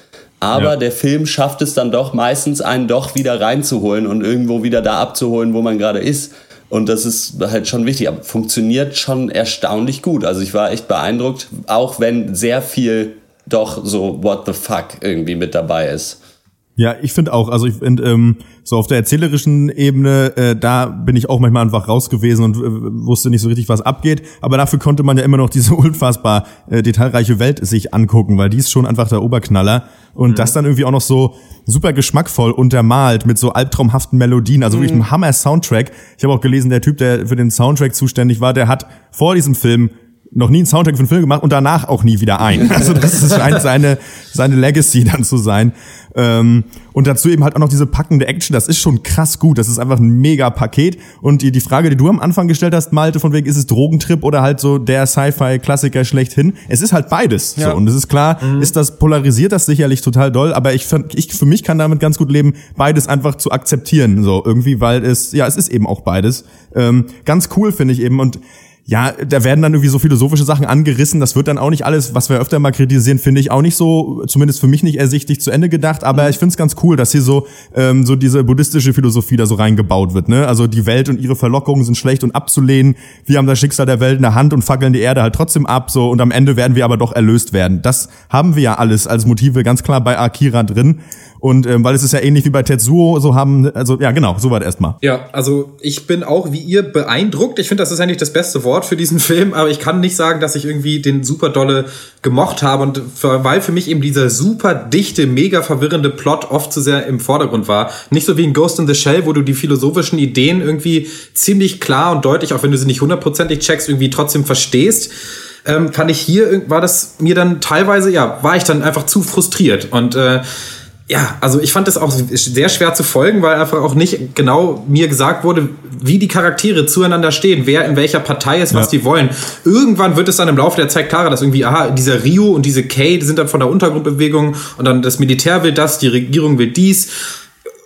Aber ja. der Film schafft es dann doch meistens, einen doch wieder reinzuholen und irgendwo wieder da abzuholen, wo man gerade ist. Und das ist halt schon wichtig. Aber funktioniert schon erstaunlich gut. Also ich war echt beeindruckt, auch wenn sehr viel doch so what the fuck irgendwie mit dabei ist. Ja, ich finde auch. Also ich finde, ähm, so auf der erzählerischen Ebene, äh, da bin ich auch manchmal einfach raus gewesen und äh, wusste nicht so richtig, was abgeht. Aber dafür konnte man ja immer noch <laughs> diese unfassbar äh, detailreiche Welt sich angucken, weil die ist schon einfach der Oberknaller. Und mhm. das dann irgendwie auch noch so super geschmackvoll untermalt mit so albtraumhaften Melodien, also mhm. wirklich ein Hammer-Soundtrack. Ich habe auch gelesen, der Typ, der für den Soundtrack zuständig war, der hat vor diesem Film noch nie einen Soundtrack für einen Film gemacht und danach auch nie wieder ein. <laughs> Also das scheint seine, seine Legacy <laughs> dann zu sein. Ähm, und dazu eben halt auch noch diese packende Action, das ist schon krass gut. Das ist einfach ein mega Paket. Und die, die Frage, die du am Anfang gestellt hast, Malte, von wegen, ist es Drogentrip oder halt so der Sci-Fi-Klassiker schlechthin? Es ist halt beides. Ja. So. Und es ist klar, mhm. ist das, polarisiert das sicherlich total doll, aber ich, ich für mich kann damit ganz gut leben, beides einfach zu akzeptieren. So irgendwie, weil es, ja, es ist eben auch beides. Ähm, ganz cool finde ich eben. Und ja, da werden dann irgendwie so philosophische Sachen angerissen. Das wird dann auch nicht alles, was wir öfter mal kritisieren, finde ich auch nicht so, zumindest für mich nicht ersichtlich zu Ende gedacht. Aber ich finde es ganz cool, dass hier so ähm, so diese buddhistische Philosophie da so reingebaut wird. Ne? Also die Welt und ihre Verlockungen sind schlecht und abzulehnen. Wir haben das Schicksal der Welt in der Hand und fackeln die Erde halt trotzdem ab. So und am Ende werden wir aber doch erlöst werden. Das haben wir ja alles als Motive ganz klar bei Akira drin. Und ähm, weil es ist ja ähnlich wie bei Tetsuo, so haben, also ja genau, so weit erstmal. Ja, also ich bin auch wie ihr beeindruckt. Ich finde, das ist eigentlich das beste Wort für diesen <laughs> Film, aber ich kann nicht sagen, dass ich irgendwie den super dolle gemocht habe und für, weil für mich eben dieser super dichte, mega verwirrende Plot oft zu sehr im Vordergrund war. Nicht so wie in Ghost in the Shell, wo du die philosophischen Ideen irgendwie ziemlich klar und deutlich, auch wenn du sie nicht hundertprozentig checkst, irgendwie trotzdem verstehst. Ähm, kann ich hier, war das mir dann teilweise, ja, war ich dann einfach zu frustriert und äh, ja, also ich fand das auch sehr schwer zu folgen, weil einfach auch nicht genau mir gesagt wurde, wie die Charaktere zueinander stehen, wer in welcher Partei ist, was ja. die wollen. Irgendwann wird es dann im Laufe der Zeit klarer, dass irgendwie, aha, dieser Rio und diese Kay, die sind dann von der Untergrundbewegung und dann das Militär will das, die Regierung will dies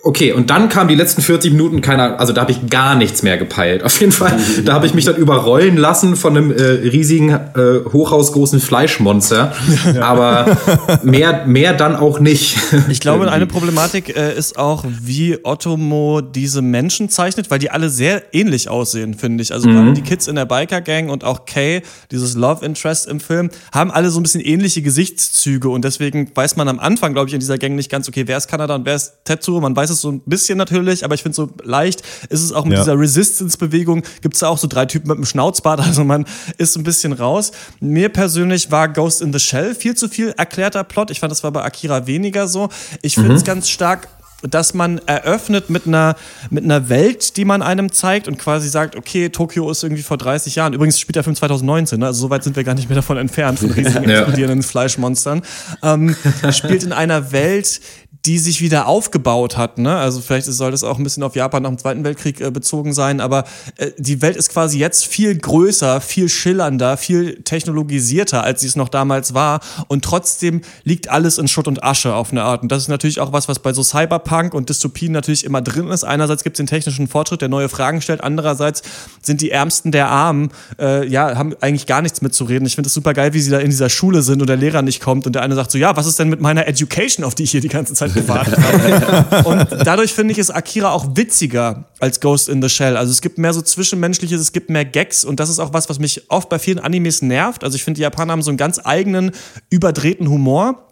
Okay, und dann kamen die letzten 40 Minuten keiner, also da habe ich gar nichts mehr gepeilt. Auf jeden Fall, da habe ich mich dann überrollen lassen von einem äh, riesigen, äh, hochhausgroßen Fleischmonster. <laughs> Aber mehr, mehr dann auch nicht. Ich glaube, eine Problematik äh, ist auch, wie Ottomo diese Menschen zeichnet, weil die alle sehr ähnlich aussehen, finde ich. Also mhm. die Kids in der Biker Gang und auch Kay, dieses Love Interest im Film, haben alle so ein bisschen ähnliche Gesichtszüge und deswegen weiß man am Anfang, glaube ich, in dieser Gang nicht ganz, okay, wer ist Kanada und wer ist Tetsu. Man weiß es so ein bisschen natürlich, aber ich finde so leicht ist es auch mit ja. dieser Resistance-Bewegung, gibt es da auch so drei Typen mit einem Schnauzbart, <laughs> also man ist ein bisschen raus. Mir persönlich war Ghost in the Shell viel zu viel erklärter Plot. Ich fand, das war bei Akira weniger so. Ich finde es mhm. ganz stark dass man eröffnet mit einer, mit einer Welt, die man einem zeigt und quasi sagt, okay, Tokio ist irgendwie vor 30 Jahren. Übrigens spielt der Film 2019, ne? also so weit sind wir gar nicht mehr davon entfernt, von <laughs> riesigen ja. explodierenden Fleischmonstern. Ähm, spielt in einer Welt, die sich wieder aufgebaut hat. Ne? Also vielleicht soll das auch ein bisschen auf Japan nach dem Zweiten Weltkrieg äh, bezogen sein, aber äh, die Welt ist quasi jetzt viel größer, viel schillernder, viel technologisierter, als sie es noch damals war. Und trotzdem liegt alles in Schutt und Asche auf eine Art. Und das ist natürlich auch was, was bei so Cyberpunk und Dystopien natürlich immer drin ist. Einerseits gibt es den technischen Fortschritt, der neue Fragen stellt. Andererseits sind die Ärmsten der Armen, äh, ja, haben eigentlich gar nichts mitzureden. Ich finde es super geil, wie sie da in dieser Schule sind und der Lehrer nicht kommt und der eine sagt so, ja, was ist denn mit meiner Education, auf die ich hier die ganze Zeit gewartet habe. <laughs> Und dadurch finde ich, ist Akira auch witziger als Ghost in the Shell. Also es gibt mehr so Zwischenmenschliches, es gibt mehr Gags und das ist auch was, was mich oft bei vielen Animes nervt. Also ich finde, die Japaner haben so einen ganz eigenen, überdrehten Humor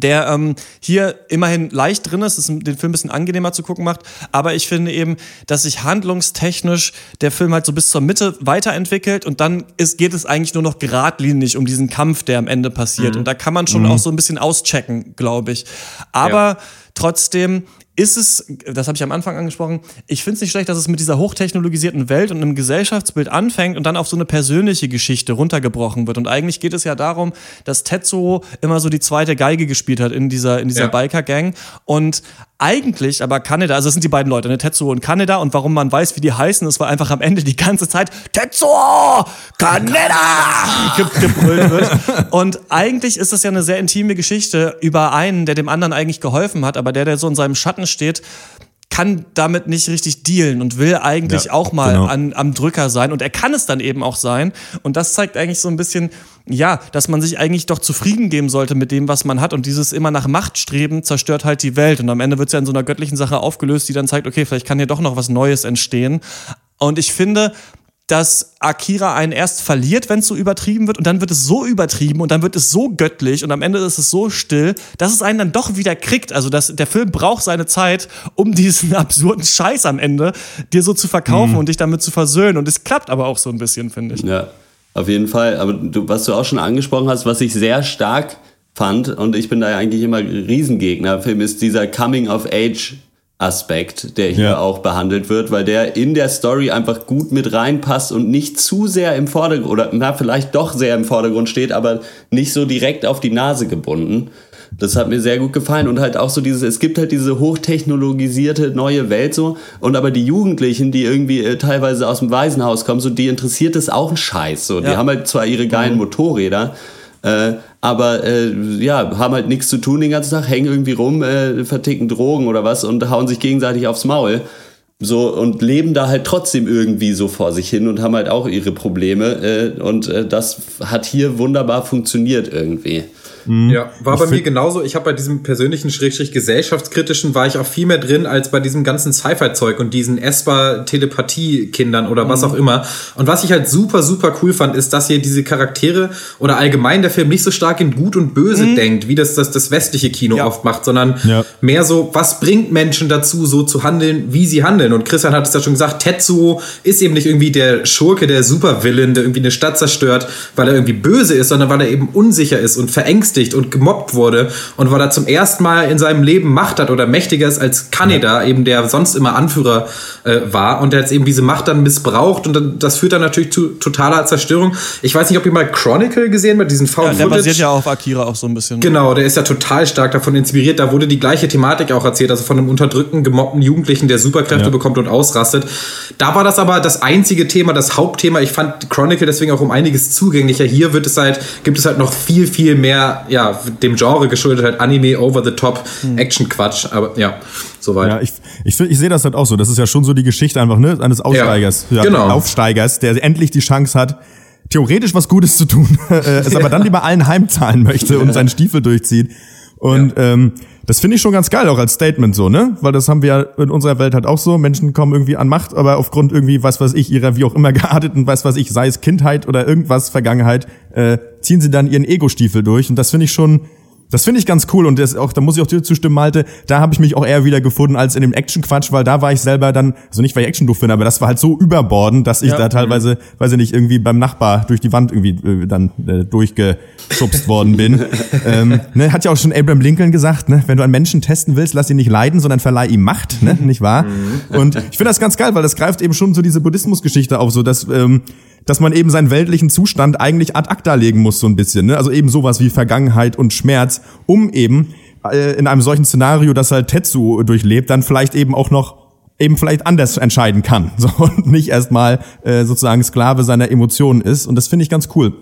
der ähm, hier immerhin leicht drin ist, den Film ein bisschen angenehmer zu gucken macht. Aber ich finde eben, dass sich handlungstechnisch der Film halt so bis zur Mitte weiterentwickelt und dann ist, geht es eigentlich nur noch geradlinig um diesen Kampf, der am Ende passiert. Mhm. Und da kann man schon auch so ein bisschen auschecken, glaube ich. Aber Ja. trotzdem ist es, das habe ich am Anfang angesprochen, ich finde es nicht schlecht, dass es mit dieser hochtechnologisierten Welt und einem Gesellschaftsbild anfängt und dann auf so eine persönliche Geschichte runtergebrochen wird. Und eigentlich geht es ja darum, dass Tetsuo immer so die zweite Geige gespielt hat in dieser, in dieser Ja. Biker-Gang. Und eigentlich aber Kaneda, also es sind die beiden Leute, ne, Tetsuo und Kaneda. Und warum man weiß, wie die heißen, es war einfach am Ende die ganze Zeit Tetsuo! Kaneda! ge gebrüllt wird. <laughs> Und eigentlich ist das ja eine sehr intime Geschichte über einen, der dem anderen eigentlich geholfen hat, aber der, der so in seinem Schatten steht, kann damit nicht richtig dealen und will eigentlich Ja, auch mal genau. an, am Drücker sein. Und er kann es dann eben auch sein. Und das zeigt eigentlich so ein bisschen, ja, dass man sich eigentlich doch zufrieden geben sollte mit dem, was man hat. Und dieses immer nach Macht streben zerstört halt die Welt. Und am Ende wird es ja in so einer göttlichen Sache aufgelöst, die dann zeigt, okay, vielleicht kann hier doch noch was Neues entstehen. Und ich finde, dass Akira einen erst verliert, wenn es so übertrieben wird, und dann wird es so übertrieben und dann wird es so göttlich und am Ende ist es so still, dass es einen dann doch wieder kriegt. Also dass der Film braucht seine Zeit, um diesen <laughs> absurden Scheiß am Ende dir so zu verkaufen und dich damit zu versöhnen. Und es klappt aber auch so ein bisschen, finde ich. Ja, auf jeden Fall. Aber du, was du auch schon angesprochen hast, was ich sehr stark fand, und ich bin da ja eigentlich immer Riesengegner, Film ist dieser Coming-of-Age. Aspekt, der hier Ja. auch behandelt wird, weil der in der Story einfach gut mit reinpasst und nicht zu sehr im Vordergrund oder na vielleicht doch sehr im Vordergrund steht, aber nicht so direkt auf die Nase gebunden. Das hat mir sehr gut gefallen und halt auch so dieses, es gibt halt diese hochtechnologisierte neue Welt so und aber die Jugendlichen, die irgendwie äh, teilweise aus dem Waisenhaus kommen, so die interessiert es auch ein Scheiß so. Die Ja. haben halt zwar ihre geilen Motorräder, äh, aber äh, ja, haben halt nichts zu tun den ganzen Tag, hängen irgendwie rum, äh, verticken Drogen oder was und hauen sich gegenseitig aufs Maul. So und leben da halt trotzdem irgendwie so vor sich hin und haben halt auch ihre Probleme. Äh, und äh, das hat hier wunderbar funktioniert irgendwie. Ja, war bei mir genauso. Ich habe bei diesem persönlichen, schrägstrich gesellschaftskritischen, war ich auch viel mehr drin als bei diesem ganzen Sci-Fi-Zeug und diesen Esper-Telepathie-Kindern oder was auch immer. Und was ich halt super, super cool fand, ist, dass hier diese Charaktere oder allgemein der Film nicht so stark in Gut und Böse denkt, wie das, das das westliche Kino Ja. oft macht, sondern Ja. mehr so, was bringt Menschen dazu, so zu handeln, wie sie handeln. Und Christian hat es ja schon gesagt, Tetsuo ist eben nicht irgendwie der Schurke, der Supervillain, der irgendwie eine Stadt zerstört, weil er irgendwie böse ist, sondern weil er eben unsicher ist und verängstigt und gemobbt wurde und weil er zum ersten Mal in seinem Leben Macht hat oder mächtiger ist als Kaneda, eben der sonst immer Anführer äh, war und der jetzt eben diese Macht dann missbraucht und dann, das führt dann natürlich zu totaler Zerstörung. Ich weiß nicht, ob ihr mal Chronicle gesehen habt, diesen Ja, Found der Footage. basiert ja auf Akira auch so ein bisschen. Genau, der ist ja total stark davon inspiriert. Da wurde die gleiche Thematik auch erzählt, also von einem unterdrückten, gemobbten Jugendlichen, der Superkräfte Ja. bekommt und ausrastet. Da war das aber das einzige Thema, das Hauptthema. Ich fand Chronicle deswegen auch um einiges zugänglicher. Hier wird es halt, gibt es halt noch viel, viel mehr, ja, dem Genre geschuldet, halt Anime, Over-the-Top, Action-Quatsch. Aber ja, soweit. Ja, ich, ich, ich sehe das halt auch so. Das ist ja schon so die Geschichte einfach, ne, eines Aussteigers, Ja, genau. Aufsteigers, der endlich die Chance hat, theoretisch was Gutes zu tun, <laughs> äh, es aber dann lieber allen heimzahlen möchte und seinen Stiefel durchzieht. Und ähm, das finde ich schon ganz geil, auch als Statement so, ne? Weil das haben wir ja in unserer Welt halt auch so. Menschen kommen irgendwie an Macht, aber aufgrund irgendwie, was weiß ich, ihrer wie auch immer <laughs> gearteten, was weiß ich, sei es Kindheit oder irgendwas, Vergangenheit, äh, ziehen sie dann ihren Ego-Stiefel durch. Und das finde ich schon, das finde ich ganz cool und das auch, da muss ich auch dir zustimmen, Malte, da habe ich mich auch eher wieder gefunden als in dem Action-Quatsch, weil da war ich selber dann, also nicht weil ich Action doof finde, aber das war halt so überbordend, dass ich Ja. da teilweise, weiß ich nicht, irgendwie beim Nachbar durch die Wand irgendwie äh, dann äh, durchgeschubst worden bin. <laughs> ähm, ne, hat ja auch schon Abraham Lincoln gesagt, ne, wenn du einen Menschen testen willst, lass ihn nicht leiden, sondern verleih ihm Macht, ne, nicht wahr? Und ich finde das ganz geil, weil das greift eben schon so diese Buddhismus-Geschichte auf, so dass ähm, dass man eben seinen weltlichen Zustand eigentlich ad acta legen muss, so ein bisschen. Ne? Also eben sowas wie Vergangenheit und Schmerz, um eben äh, in einem solchen Szenario, das halt Tetsu durchlebt, dann vielleicht eben auch noch eben vielleicht anders entscheiden kann. <laughs> So, und nicht erstmal äh, sozusagen Sklave seiner Emotionen ist. Und das finde ich ganz cool.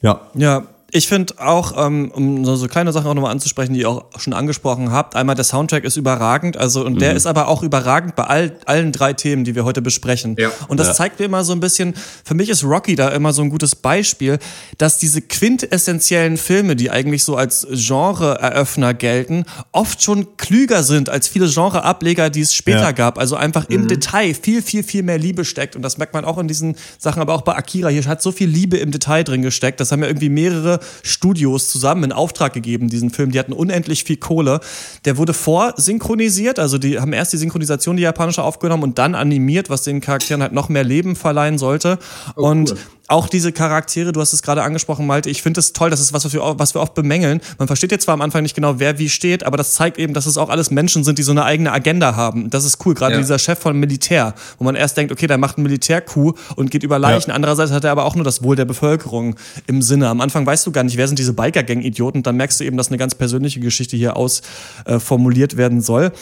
Ja. Ja, ich finde auch, ähm, um so, kleine Sachen auch nochmal anzusprechen, die ihr auch schon angesprochen habt. Einmal der Soundtrack ist überragend, also und der ist aber auch überragend bei all, allen drei Themen, die wir heute besprechen. Ja. Und das zeigt mir immer so ein bisschen, für mich ist Rocky da immer so ein gutes Beispiel, dass diese quintessentiellen Filme, die eigentlich so als Genre-Eröffner gelten, oft schon klüger sind als viele Genre-Ableger, die es später Ja. gab. Also einfach im Detail viel, viel, viel mehr Liebe steckt. Und das merkt man auch in diesen Sachen, aber auch bei Akira. Hier hat so viel Liebe im Detail drin gesteckt. Das haben ja irgendwie mehrere Studios zusammen in Auftrag gegeben, diesen Film. Die hatten unendlich viel Kohle. Der wurde vorsynchronisiert, also die haben erst die Synchronisation, die japanische, aufgenommen und dann animiert, was den Charakteren halt noch mehr Leben verleihen sollte. Oh, und auch diese Charaktere, du hast es gerade angesprochen, Malte, ich finde es toll, das ist was, was wir, was wir oft bemängeln. Man versteht jetzt zwar am Anfang nicht genau, wer wie steht, aber das zeigt eben, dass es auch alles Menschen sind, die so eine eigene Agenda haben. Das ist cool, gerade Ja. dieser Chef von Militär, wo man erst denkt, okay, der macht einen Militärcoup und geht über Leichen. Andererseits hat er aber auch nur das Wohl der Bevölkerung im Sinne. Am Anfang weißt du gar nicht, wer sind diese Biker-Gang-Idioten. Dann merkst du eben, dass eine ganz persönliche Geschichte hier ausformuliert werden soll.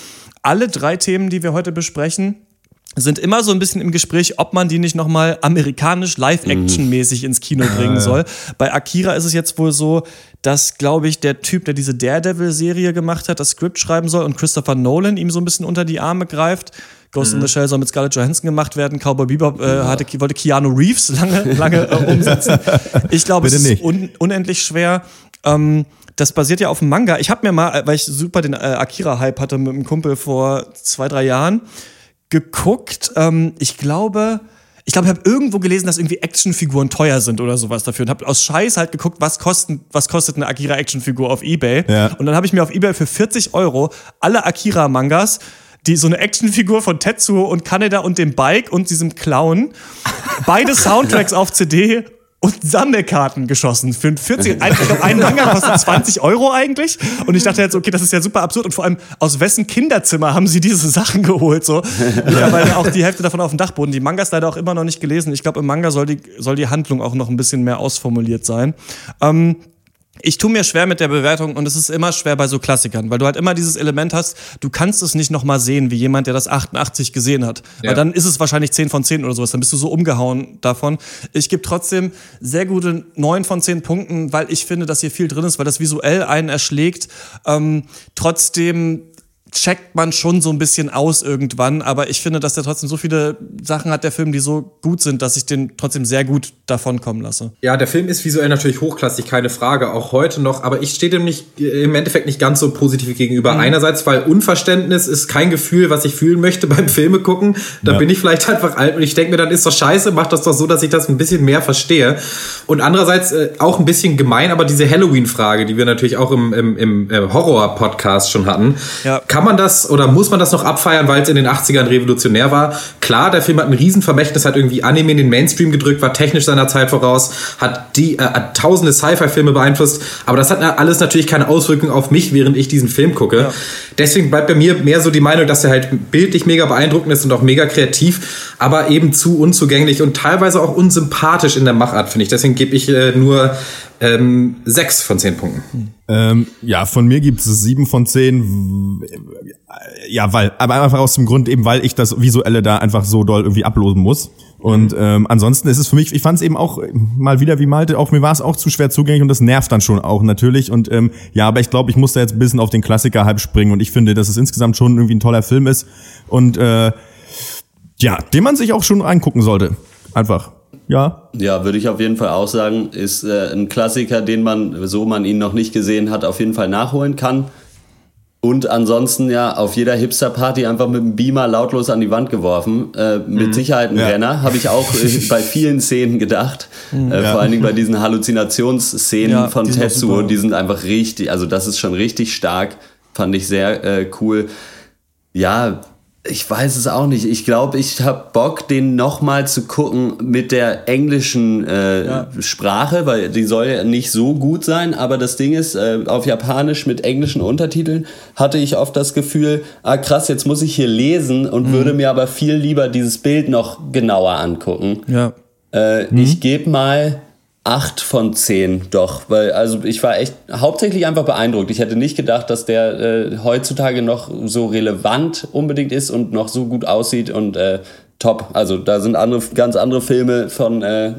Alle drei Themen, die wir heute besprechen, sind immer so ein bisschen im Gespräch, ob man die nicht nochmal amerikanisch Live-Action-mäßig ins Kino bringen soll. Bei Akira ist es jetzt wohl so, dass, glaube ich, der Typ, der diese Daredevil-Serie gemacht hat, das Skript schreiben soll und Christopher Nolan ihm so ein bisschen unter die Arme greift. Ghost in the Shell soll mit Scarlett Johansson gemacht werden. Cowboy Bebop äh, hatte, wollte Keanu Reeves lange, lange äh, umsetzen. <laughs> Ich glaube, es ist un unendlich schwer. Ähm, das basiert ja auf dem Manga. Ich habe mir mal, äh, weil ich super den äh, Akira-Hype hatte mit einem Kumpel vor zwei, drei Jahren, geguckt. Ähm, ich glaube, ich glaube, ich habe irgendwo gelesen, dass irgendwie Actionfiguren teuer sind oder sowas dafür. Und habe aus Scheiß halt geguckt, was, kosten, was kostet eine Akira-Actionfigur auf Ebay. Ja. Und dann habe ich mir auf Ebay für 40 Euro alle Akira-Mangas die so eine Actionfigur von Tetsuo und Kaneda und dem Bike und diesem Clown, beide <laughs> Soundtracks auf CD und Sammelkarten geschossen für ein 40, ein, ich glaube, ein Manga kostet 20 Euro eigentlich. Und ich dachte jetzt, okay, das ist ja super absurd. Und vor allem, aus wessen Kinderzimmer haben sie diese Sachen geholt? So, mittlerweile auch die Hälfte davon auf dem Dachboden. Die Mangas leider auch immer noch nicht gelesen. Ich glaube, im Manga soll die, soll die Handlung auch noch ein bisschen mehr ausformuliert sein. Ähm, ich tue mir schwer mit der Bewertung und es ist immer schwer bei so Klassikern, weil du halt immer dieses Element hast, du kannst es nicht nochmal sehen, wie jemand, der das 88 gesehen hat. Ja. Weil dann ist es wahrscheinlich 10 von 10 oder sowas, dann bist du so umgehauen davon. Ich gebe trotzdem sehr gute 9 von 10 Punkten, weil ich finde, dass hier viel drin ist, weil das visuell einen erschlägt. Ähm, trotzdem checkt man schon so ein bisschen aus irgendwann, aber ich finde, dass der trotzdem so viele Sachen hat, der Film, die so gut sind, dass ich den trotzdem sehr gut davon kommen lasse. Ja, der Film ist visuell natürlich hochklassig, keine Frage, auch heute noch, aber ich stehe dem nicht, im Endeffekt nicht ganz so positiv gegenüber. Einerseits, weil Unverständnis ist kein Gefühl, was ich fühlen möchte <laughs> beim Filme gucken. Da Ja. bin ich vielleicht einfach alt und ich denke mir, dann ist doch scheiße, mach das doch so, dass ich das ein bisschen mehr verstehe. Und andererseits äh, auch ein bisschen gemein, aber diese Halloween-Frage, die wir natürlich auch im, im, im äh, Horror-Podcast schon hatten, Ja. kann man das oder muss man das noch abfeiern, weil es in den 80ern revolutionär war? Klar, der Film hat ein Riesenvermächtnis, hat irgendwie Anime in den Mainstream gedrückt, war technisch seiner Zeit voraus, hat die äh, hat tausende Sci-Fi-Filme beeinflusst, aber das hat alles natürlich keine Auswirkung auf mich, während ich diesen Film gucke. Deswegen bleibt bei mir mehr so die Meinung, dass er halt bildlich mega beeindruckend ist und auch mega kreativ, aber eben zu unzugänglich und teilweise auch unsympathisch in der Machart, finde ich. Deswegen gebe ich äh, nur ähm, sechs von zehn Punkten. Ähm, ja, von mir gibt es sieben von zehn. Ja, weil, aber einfach aus dem Grund eben, weil ich das Visuelle da einfach so doll irgendwie ablosen muss. Und ähm, ansonsten ist es für mich, ich fand es eben auch mal wieder wie Malte, auch mir war es auch zu schwer zugänglich und das nervt dann schon auch natürlich. Und ähm, ja, aber ich glaube, ich muss da jetzt ein bisschen auf den Klassiker halb springen und ich finde, dass es insgesamt schon irgendwie ein toller Film ist und äh, ja, den man sich auch schon angucken sollte. Einfach. Ja. Ja, würde ich auf jeden Fall auch sagen, ist äh, ein Klassiker, den man, so man ihn noch nicht gesehen hat, auf jeden Fall nachholen kann. Und ansonsten ja auf jeder Hipster-Party einfach mit dem Beamer lautlos an die Wand geworfen. Äh, mit Sicherheit ein Ja. Renner, habe ich auch äh, <laughs> bei vielen Szenen gedacht. Äh, Ja. Vor allen Dingen bei diesen Halluzinationsszenen Ja, von die Tetsuo, die sind einfach richtig, also das ist schon richtig stark. Fand ich sehr äh, cool. Ja, ich weiß es auch nicht. Ich glaube, ich habe Bock, den nochmal zu gucken mit der englischen äh, Sprache, weil die soll ja nicht so gut sein. Aber das Ding ist, äh, auf Japanisch mit englischen Untertiteln hatte ich oft das Gefühl, ah krass, jetzt muss ich hier lesen und würde mir aber viel lieber dieses Bild noch genauer angucken. Ja. Äh, Ich gebe mal 8 von 10 doch, weil also ich war echt hauptsächlich einfach beeindruckt. Ich hätte nicht gedacht, dass der äh, heutzutage noch so relevant unbedingt ist und noch so gut aussieht und äh, top. Also da sind andere, ganz andere Filme von, äh,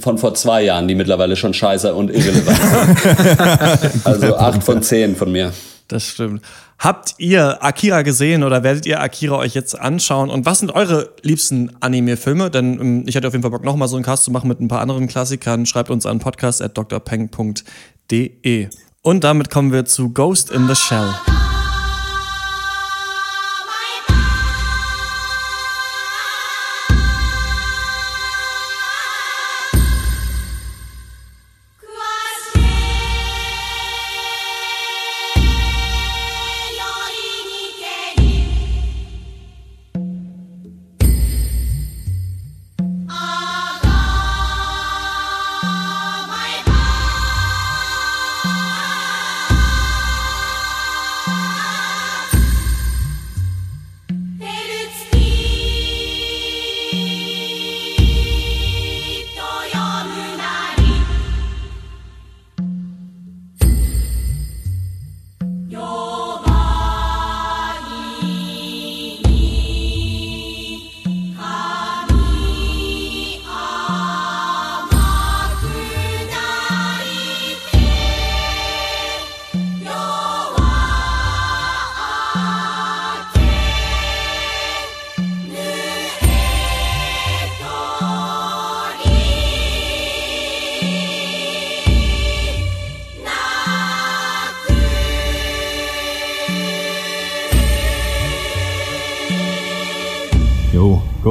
von vor zwei Jahren, die mittlerweile schon scheiße und irrelevant sind. <laughs> also 8 von 10 von mir. Das stimmt. Habt ihr Akira gesehen oder werdet ihr Akira euch jetzt anschauen? Und was sind eure liebsten Anime-Filme? Denn ähm, ich hätte auf jeden Fall Bock, nochmal so einen Cast zu machen mit ein paar anderen Klassikern. Schreibt uns an podcast.drpeng.de. Und damit kommen wir zu Ghost in the Shell.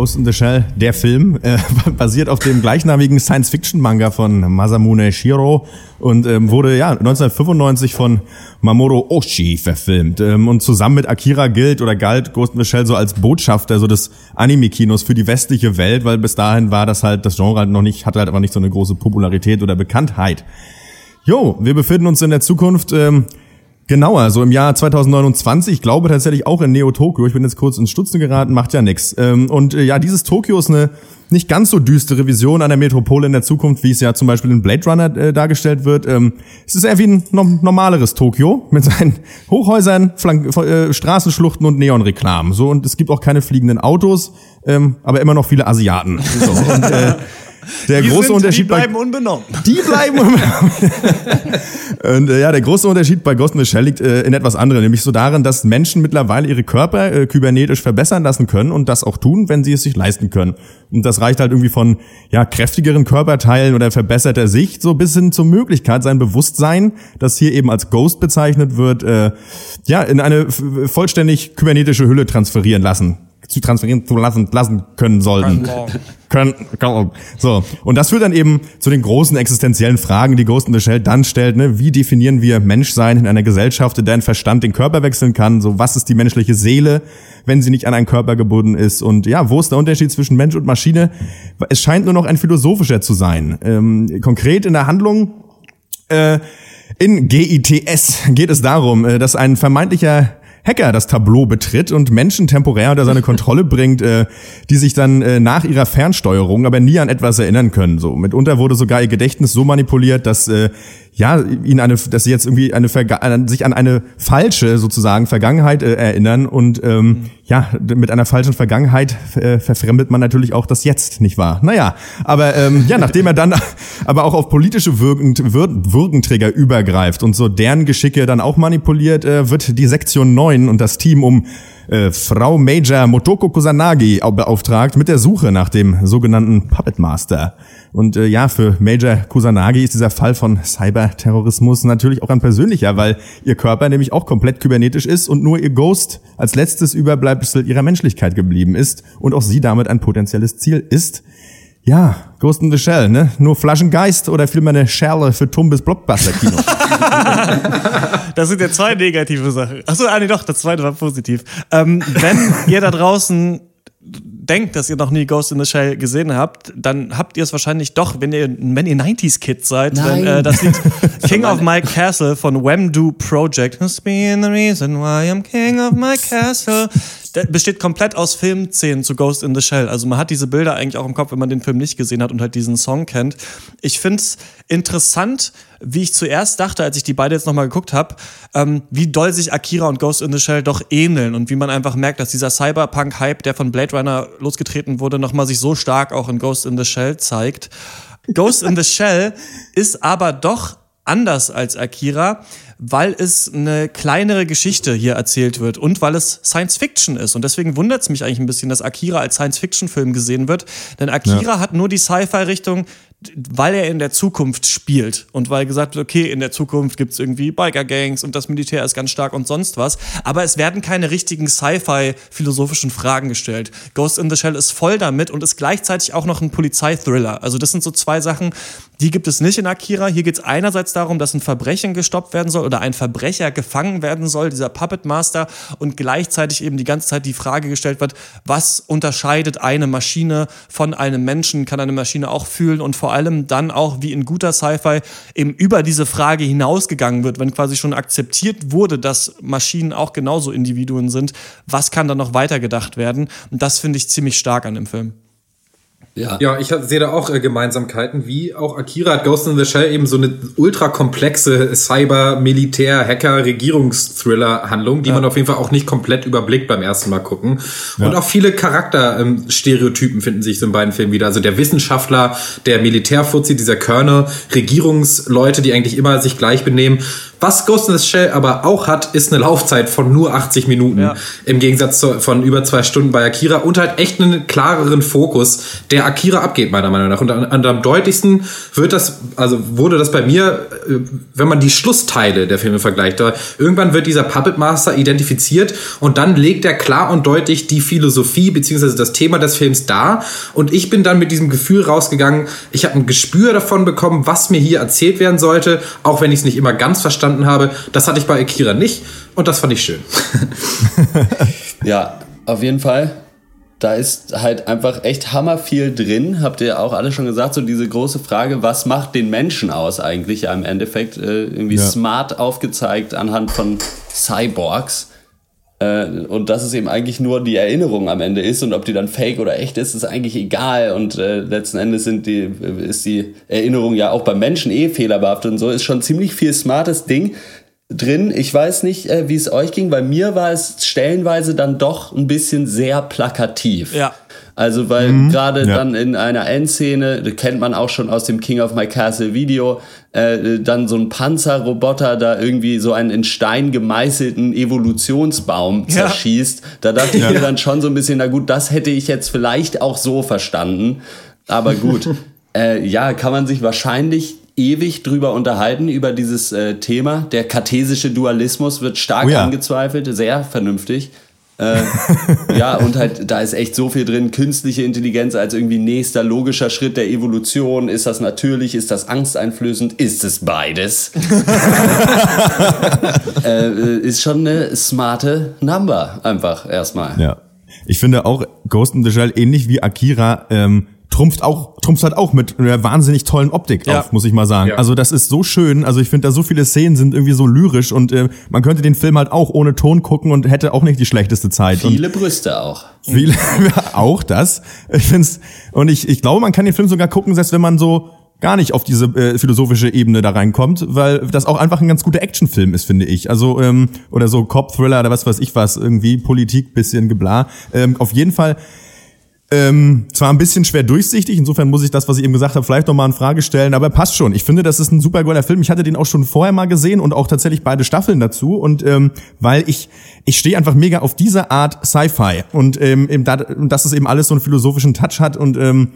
Ghost in the Shell, der Film, äh, <laughs> basiert auf dem gleichnamigen Science-Fiction-Manga von Masamune Shiro und ähm, wurde ja 1995 von Mamoru Oshii verfilmt. Ähm, und zusammen mit Akira gilt oder galt Ghost in the Shell so als Botschafter so des Anime-Kinos für die westliche Welt, weil bis dahin war das halt, das Genre halt noch nicht, hatte halt aber nicht so eine große Popularität oder Bekanntheit. Jo, wir befinden uns in der Zukunft. Ähm, Genauer, so im Jahr 2029, ich glaube tatsächlich auch in Neo Tokyo. Ich bin jetzt kurz ins Stutzen geraten, macht ja nix. Ähm, und äh, ja, dieses Tokio ist eine nicht ganz so düstere Vision einer Metropole in der Zukunft, wie es ja zum Beispiel in Blade Runner äh, dargestellt wird. Ähm, es ist eher wie ein no normaleres Tokio mit seinen <laughs> Hochhäusern, Flank äh, Straßenschluchten und Neonreklamen. So und es gibt auch keine fliegenden Autos, ähm, aber immer noch viele Asiaten. So, und, äh, <laughs> der Die große sind, Unterschied <laughs> die bleiben unbenommen. die <laughs> bleiben. und äh, ja, der große Unterschied bei Ghost in the Shell liegt äh, in etwas anderem, nämlich so darin, dass Menschen mittlerweile ihre Körper äh, kybernetisch verbessern lassen können und das auch tun, wenn sie es sich leisten können. Und das reicht halt irgendwie von ja kräftigeren Körperteilen oder verbesserter Sicht so bis hin zur Möglichkeit, sein Bewusstsein, das hier eben als Ghost bezeichnet wird, äh, ja in eine vollständig kybernetische Hülle transferieren lassen zu transferieren zu lassen, lassen können sollten. <laughs> Können, können, so. Und das führt dann eben zu den großen existenziellen Fragen, die Ghost in the Shell dann stellt, ne? Wie definieren wir Menschsein in einer Gesellschaft, in der ein Verstand den Körper wechseln kann? So, was ist die menschliche Seele, wenn sie nicht an einen Körper gebunden ist? Und ja, wo ist der Unterschied zwischen Mensch und Maschine? Es scheint nur noch ein philosophischer zu sein. Ähm, konkret in der Handlung, äh, in GITS geht es darum, äh, dass ein vermeintlicher Hacker das Tableau betritt und Menschen temporär unter seine Kontrolle <laughs> bringt, äh, die sich dann äh, nach ihrer Fernsteuerung aber nie an etwas erinnern können. So mitunter wurde sogar ihr Gedächtnis so manipuliert, dass äh, ja ihnen eine, dass sie jetzt irgendwie eine Verga sich an eine falsche sozusagen Vergangenheit äh, erinnern und ähm, ja mit einer falschen Vergangenheit äh, verfremdet man natürlich auch das Jetzt, nicht wahr? Naja, aber ähm, ja, nachdem er dann <laughs> aber auch auf politische Wirken, Wir- Wirkenträger übergreift und so deren Geschicke dann auch manipuliert, äh, wird die Sektion 9 und das Team um äh, Frau Major Motoko Kusanagi au- beauftragt mit der Suche nach dem sogenannten Puppet Master. Und äh, ja, für Major Kusanagi ist dieser Fall von Cyberterrorismus natürlich auch ein persönlicher, weil ihr Körper nämlich auch komplett kybernetisch ist und nur ihr Ghost als letztes Überbleibsel ihrer Menschlichkeit geblieben ist und auch sie damit ein potenzielles Ziel ist. Ja, Ghost in the Shell, ne? Nur Flaschengeist oder vielmehr eine Scherle für Tumbes Blockbuster-Kino. <laughs> Das sind ja zwei negative Sachen. Achso, ah, nee, doch, das zweite war positiv. Ähm, wenn ihr da draußen denkt, dass ihr noch nie Ghost in the Shell gesehen habt, dann habt ihr es wahrscheinlich doch, wenn ihr, wenn ihr 90s-Kids seid. Denn, äh, das Lied <laughs> King of My Castle von Wemdo Project. Must be the reason why I'm king of my castle. Der besteht komplett aus Filmszenen zu Ghost in the Shell. Also man hat diese Bilder eigentlich auch im Kopf, wenn man den Film nicht gesehen hat und halt diesen Song kennt. Ich find's interessant, wie ich zuerst dachte, als ich die beide jetzt nochmal geguckt habe, ähm, wie doll sich Akira und Ghost in the Shell doch ähneln und wie man einfach merkt, dass dieser Cyberpunk-Hype, der von Blade Runner losgetreten wurde, nochmal sich so stark auch in Ghost in the Shell zeigt. Ghost in the Shell ist aber doch anders als Akira, weil es eine kleinere Geschichte hier erzählt wird und weil es Science Fiction ist. Und deswegen wundert es mich eigentlich ein bisschen, dass Akira als Science Fiction Film gesehen wird. Denn Akira hat nur die Sci-Fi-Richtung, weil er in der Zukunft spielt und weil gesagt wird, okay, in der Zukunft gibt's irgendwie Biker-Gangs und das Militär ist ganz stark und sonst was. Aber es werden keine richtigen Sci-Fi-philosophischen Fragen gestellt. Ghost in the Shell ist voll damit und ist gleichzeitig auch noch ein Polizeithriller. Also das sind so zwei Sachen, die gibt es nicht in Akira. Hier geht's einerseits darum, dass ein Verbrechen gestoppt werden soll oder ein Verbrecher gefangen werden soll, dieser Puppet Master, und gleichzeitig eben die ganze Zeit die Frage gestellt wird, was unterscheidet eine Maschine von einem Menschen? Kann eine Maschine auch fühlen? Und vor allem dann auch, wie in guter Sci-Fi eben über diese Frage hinausgegangen wird, wenn quasi schon akzeptiert wurde, dass Maschinen auch genauso Individuen sind, was kann dann noch weitergedacht werden? Und das finde ich ziemlich stark an dem Film. Ja. Ja, ich sehe da auch äh, Gemeinsamkeiten, wie auch Akira hat Ghost in the Shell eben so eine ultra komplexe Cyber, Militär, Hacker, Regierungsthriller-Handlung, die man auf jeden Fall auch nicht komplett überblickt beim ersten Mal gucken. Und auch viele Charakterstereotypen finden sich so in beiden Filmen wieder. Also der Wissenschaftler, der Militärfuzzi, dieser Körner, Regierungsleute, die eigentlich immer sich gleich benehmen Was Ghost in the Shell aber auch hat, ist eine Laufzeit von nur 80 Minuten. Ja. Im Gegensatz zu, von über zwei Stunden bei Akira und halt echt einen klareren Fokus, der Akira abgeht, meiner Meinung nach. Und an, an am deutlichsten wird das, also wurde das bei mir, äh, wenn man die Schlussteile der Filme vergleicht. Da irgendwann wird dieser Puppet Master identifiziert und dann legt er klar und deutlich die Philosophie beziehungsweise das Thema des Films dar. Und ich bin dann mit diesem Gefühl rausgegangen, ich habe ein Gespür davon bekommen, was mir hier erzählt werden sollte, auch wenn ich es nicht immer ganz verstanden habe. Das hatte ich bei Akira nicht und das fand ich schön. <laughs> Ja, auf jeden Fall. Da ist halt einfach echt hammer viel drin. Habt ihr auch alle schon gesagt, so diese große Frage, was macht den Menschen aus eigentlich? Ja, im Endeffekt äh, irgendwie Ja. smart aufgezeigt anhand von Cyborgs. Äh, und dass es eben eigentlich nur die Erinnerung am Ende ist und ob die dann fake oder echt ist, ist eigentlich egal. Und äh, letzten Endes sind die, ist die Erinnerung ja auch beim Menschen eh fehlerbehaftet und so. Ist schon ziemlich viel smartes Ding drin. Ich weiß nicht, äh, wie es euch ging. Bei mir war es stellenweise dann doch ein bisschen sehr plakativ. Ja. Also weil gerade ja. dann in einer Endszene, das kennt man auch schon aus dem King of My Castle Video, äh, dann so ein Panzerroboter da irgendwie so einen in Stein gemeißelten Evolutionsbaum Ja. zerschießt. Da dachte ich mir dann schon so ein bisschen, na gut, das hätte ich jetzt vielleicht auch so verstanden. Aber gut, <laughs> äh, ja, kann man sich wahrscheinlich ewig drüber unterhalten, über dieses äh, Thema. Der kartesische Dualismus wird stark Oh ja. angezweifelt, sehr vernünftig. Äh, ja, und halt, da ist echt so viel drin. Künstliche Intelligenz als irgendwie nächster logischer Schritt der Evolution. Ist das natürlich? Ist das angsteinflößend? Ist es beides? <laughs> äh, ist schon eine smarte Number, einfach erstmal. Ja. Ich finde auch Ghost in the Shell ähnlich wie Akira ähm, trumpft auch trumpft halt auch mit einer wahnsinnig tollen Optik Ja. auf, muss ich mal sagen. Ja. Also das ist so schön. Also ich finde da so viele Szenen sind irgendwie so lyrisch und äh, man könnte den Film halt auch ohne Ton gucken und hätte auch nicht die schlechteste Zeit. Und Viele Brüste auch. Viele, <laughs> auch das. Ich find's, und ich, ich glaube, man kann den Film sogar gucken, selbst wenn man so gar nicht auf diese äh, philosophische Ebene da reinkommt, weil das auch einfach ein ganz guter Actionfilm ist, finde ich. Also, ähm, oder so Cop-Thriller oder was weiß ich was, irgendwie Politik, bisschen gebla. Ähm, auf jeden Fall ähm, zwar ein bisschen schwer durchsichtig, insofern muss ich das, was ich eben gesagt habe, vielleicht nochmal in Frage stellen, aber passt schon. Ich finde, das ist ein super geiler Film. Ich hatte den auch schon vorher mal gesehen und auch tatsächlich beide Staffeln dazu. Und ähm, weil ich, ich stehe einfach mega auf diese Art Sci-Fi und ähm, eben da, dass es eben alles so einen philosophischen Touch hat und ähm,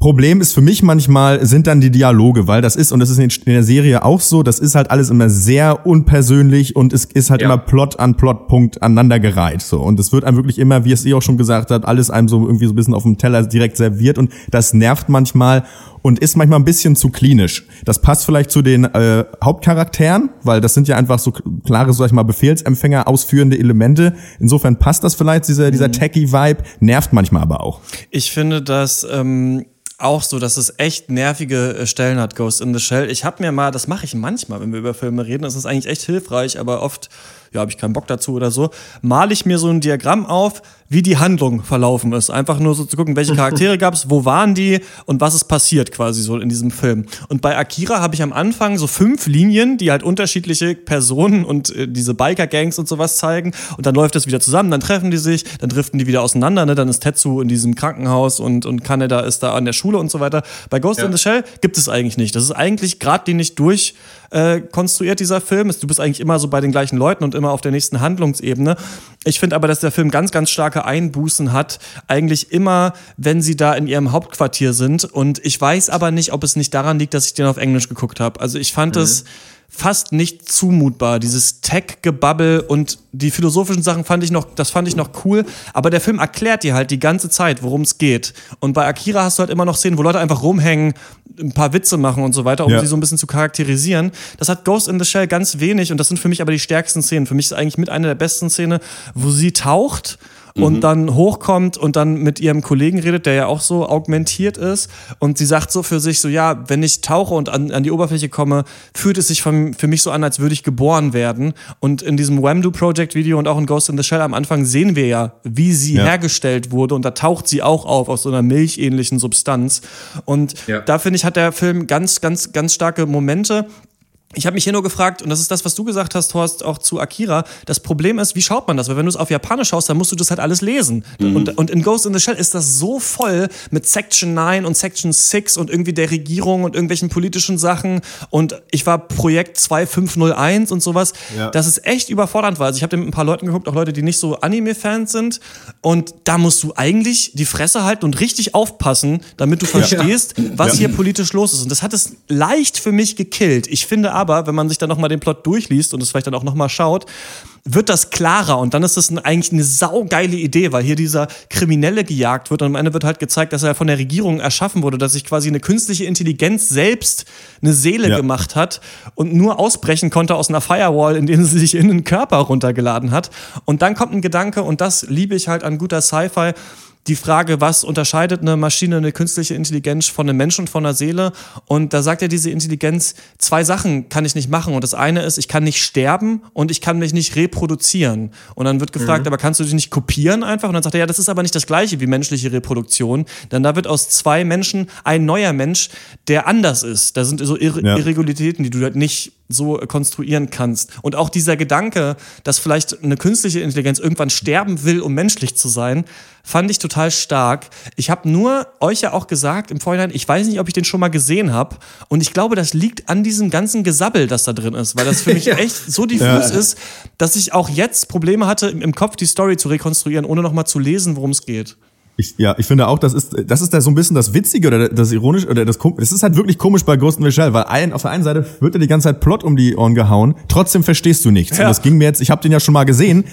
Problem ist für mich manchmal sind dann die Dialoge, weil das ist, und das ist in der Serie auch so, das ist halt alles immer sehr unpersönlich und es ist halt Ja. immer Plot an Plotpunkt aneinandergereiht, so. Und es wird einem wirklich immer, wie es ihr auch schon gesagt habt, alles einem so irgendwie so ein bisschen auf dem Teller direkt serviert und das nervt manchmal und ist manchmal ein bisschen zu klinisch. Das passt vielleicht zu den äh, Hauptcharakteren, weil das sind ja einfach so klare, sag ich mal, Befehlsempfänger ausführende Elemente. Insofern passt das vielleicht, dieser, dieser Techie-Vibe, nervt manchmal aber auch. Ich finde das ähm, auch so, dass es echt nervige äh, Stellen hat, Ghost in the Shell. Ich habe mir mal, das mache ich manchmal, wenn wir über Filme reden, das ist eigentlich echt hilfreich, aber oft, ja, habe ich keinen Bock dazu oder so, male ich mir so ein Diagramm auf, wie die Handlung verlaufen ist. Einfach nur so zu gucken, welche Charaktere <laughs> gab es, wo waren die und was ist passiert quasi so in diesem Film. Und bei Akira habe ich am Anfang so fünf Linien, die halt unterschiedliche Personen und äh, diese Biker-Gangs und sowas zeigen. Und dann läuft das wieder zusammen, dann treffen die sich, dann driften die wieder auseinander. Ne? Dann ist Tetsu in diesem Krankenhaus und, und Kaneda ist da an der Schule und so weiter. Bei Ghost in the Shell gibt es eigentlich nicht. Das ist eigentlich geradlinig durch äh, konstruiert, dieser Film. Du bist eigentlich immer so bei den gleichen Leuten und immer auf der nächsten Handlungsebene. Ich finde aber, dass der Film ganz, ganz starke Einbußen hat. Eigentlich immer, wenn sie da in ihrem Hauptquartier sind. Und ich weiß aber nicht, ob es nicht daran liegt, dass ich den auf Englisch geguckt habe. Also ich fand es fast nicht zumutbar. Dieses Tech-Gebabbel und die philosophischen Sachen fand ich noch, das fand ich noch cool. Aber der Film erklärt dir halt die ganze Zeit, worum es geht. Und bei Akira hast du halt immer noch Szenen, wo Leute einfach rumhängen, ein paar Witze machen und so weiter, um Ja. sie so ein bisschen zu charakterisieren. Das hat Ghost in the Shell ganz wenig und das sind für mich aber die stärksten Szenen. Für mich ist eigentlich mit einer der besten Szenen, wo sie taucht und dann hochkommt und dann mit ihrem Kollegen redet, der ja auch so augmentiert ist. Und sie sagt so für sich so, ja, wenn ich tauche und an, an die Oberfläche komme, fühlt es sich von, für mich so an, als würde ich geboren werden. Und in diesem Wamdu Project Video und auch in Ghost in the Shell am Anfang sehen wir ja, wie sie Ja. hergestellt wurde. Und da taucht sie auch auf, aus so einer milchähnlichen Substanz. Und Ja. da finde ich, hat der Film ganz, ganz, ganz starke Momente. Ich habe mich hier nur gefragt, und das ist das, was du gesagt hast, Horst, auch zu Akira. Das Problem ist, wie schaut man das? Weil wenn du es auf Japanisch schaust, dann musst du das halt alles lesen. Und, und in Ghost in the Shell ist das so voll mit Section 9 und Section 6 und irgendwie der Regierung und irgendwelchen politischen Sachen. Und ich war Projekt 2501 und sowas. Ja. Das ist echt überfordernd war. Also ich habe mit ein paar Leuten geguckt, auch Leute, die nicht so Anime-Fans sind. Und da musst du eigentlich die Fresse halten und richtig aufpassen, damit du verstehst, was hier politisch los ist. Und das hat es leicht für mich gekillt. Ich finde aber, wenn man sich dann nochmal den Plot durchliest und es vielleicht dann auch nochmal schaut, wird das klarer und dann ist das ein, eigentlich eine saugeile Idee, weil hier dieser Kriminelle gejagt wird und am Ende wird halt gezeigt, dass er von der Regierung erschaffen wurde, dass sich quasi eine künstliche Intelligenz selbst eine Seele Ja. gemacht hat und nur ausbrechen konnte aus einer Firewall, indem sie sich in den Körper runtergeladen hat. Und dann kommt ein Gedanke und das liebe ich halt an guter Sci-Fi. Die Frage, was unterscheidet eine Maschine, eine künstliche Intelligenz von einem Menschen und von einer Seele? Und da sagt ja diese Intelligenz, zwei Sachen kann ich nicht machen. Und das eine ist, ich kann nicht sterben und ich kann mich nicht reproduzieren. Und dann wird gefragt, aber kannst du dich nicht kopieren einfach? Und dann sagt er, ja, das ist aber nicht das gleiche wie menschliche Reproduktion. Denn da wird aus zwei Menschen ein neuer Mensch, der anders ist. Da sind so Irre Ja. Irregularitäten, die du halt nicht so konstruieren kannst. Und auch dieser Gedanke, dass vielleicht eine künstliche Intelligenz irgendwann sterben will, um menschlich zu sein, fand ich total stark. Ich habe nur euch ja auch gesagt im Vorhinein, ich weiß nicht, ob ich den schon mal gesehen habe. Und ich glaube, das liegt an diesem ganzen Gesabbel, das da drin ist, weil das für mich <laughs> echt so diffus ist, dass ich auch jetzt Probleme hatte, im Kopf die Story zu rekonstruieren, ohne nochmal zu lesen, worum es geht. Ich, ja, ich finde auch, das ist, das ist da so ein bisschen das Witzige oder das Ironische oder das Es ist halt wirklich komisch bei Ghost in the Shell, weil ein, auf der einen Seite wird dir die ganze Zeit Plot um die Ohren gehauen, trotzdem verstehst du nichts. Ja. Und das ging mir jetzt, ich habe den ja schon mal gesehen.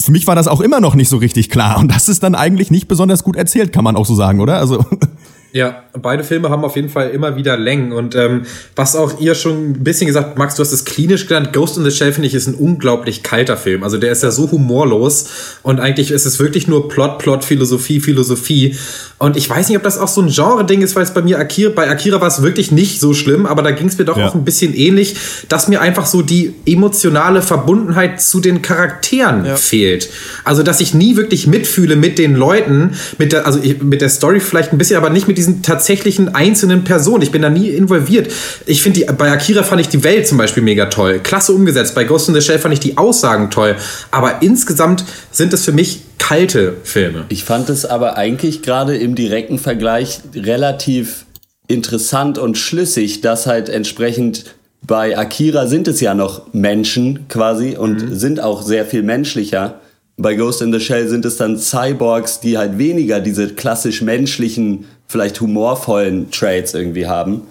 Für mich war das auch immer noch nicht so richtig klar. Und das ist dann eigentlich nicht besonders gut erzählt, kann man auch so sagen, oder? Also, <laughs> Ja, beide Filme haben auf jeden Fall immer wieder Längen und ähm, was auch ihr schon ein bisschen gesagt, Max, du hast es klinisch genannt, Ghost in the Shell finde ich ist ein unglaublich kalter Film. Also der ist ja so humorlos und eigentlich ist es wirklich nur Plot, Plot, Philosophie, Philosophie. Und ich weiß nicht, ob das auch so ein Genre-Ding ist, weil es bei mir Akira, bei Akira war es wirklich nicht so schlimm, aber da ging es mir doch Ja. auch ein bisschen ähnlich, dass mir einfach so die emotionale Verbundenheit zu den Charakteren fehlt. Also, dass ich nie wirklich mitfühle mit den Leuten, mit der, also mit der Story vielleicht ein bisschen, aber nicht mit diesen tatsächlichen einzelnen Personen. Ich bin da nie involviert. Ich finde, bei Akira fand ich die Welt zum Beispiel mega toll. Klasse umgesetzt. Bei Ghost in the Shell fand ich die Aussagen toll. Aber insgesamt sind es für mich kalte Filme. Ich fand es aber eigentlich gerade im direkten Vergleich relativ interessant und schlüssig, dass halt entsprechend bei Akira sind es ja noch Menschen quasi und sind auch sehr viel menschlicher. Bei Ghost in the Shell sind es dann Cyborgs, die halt weniger diese klassisch menschlichen, vielleicht humorvollen Traits irgendwie haben.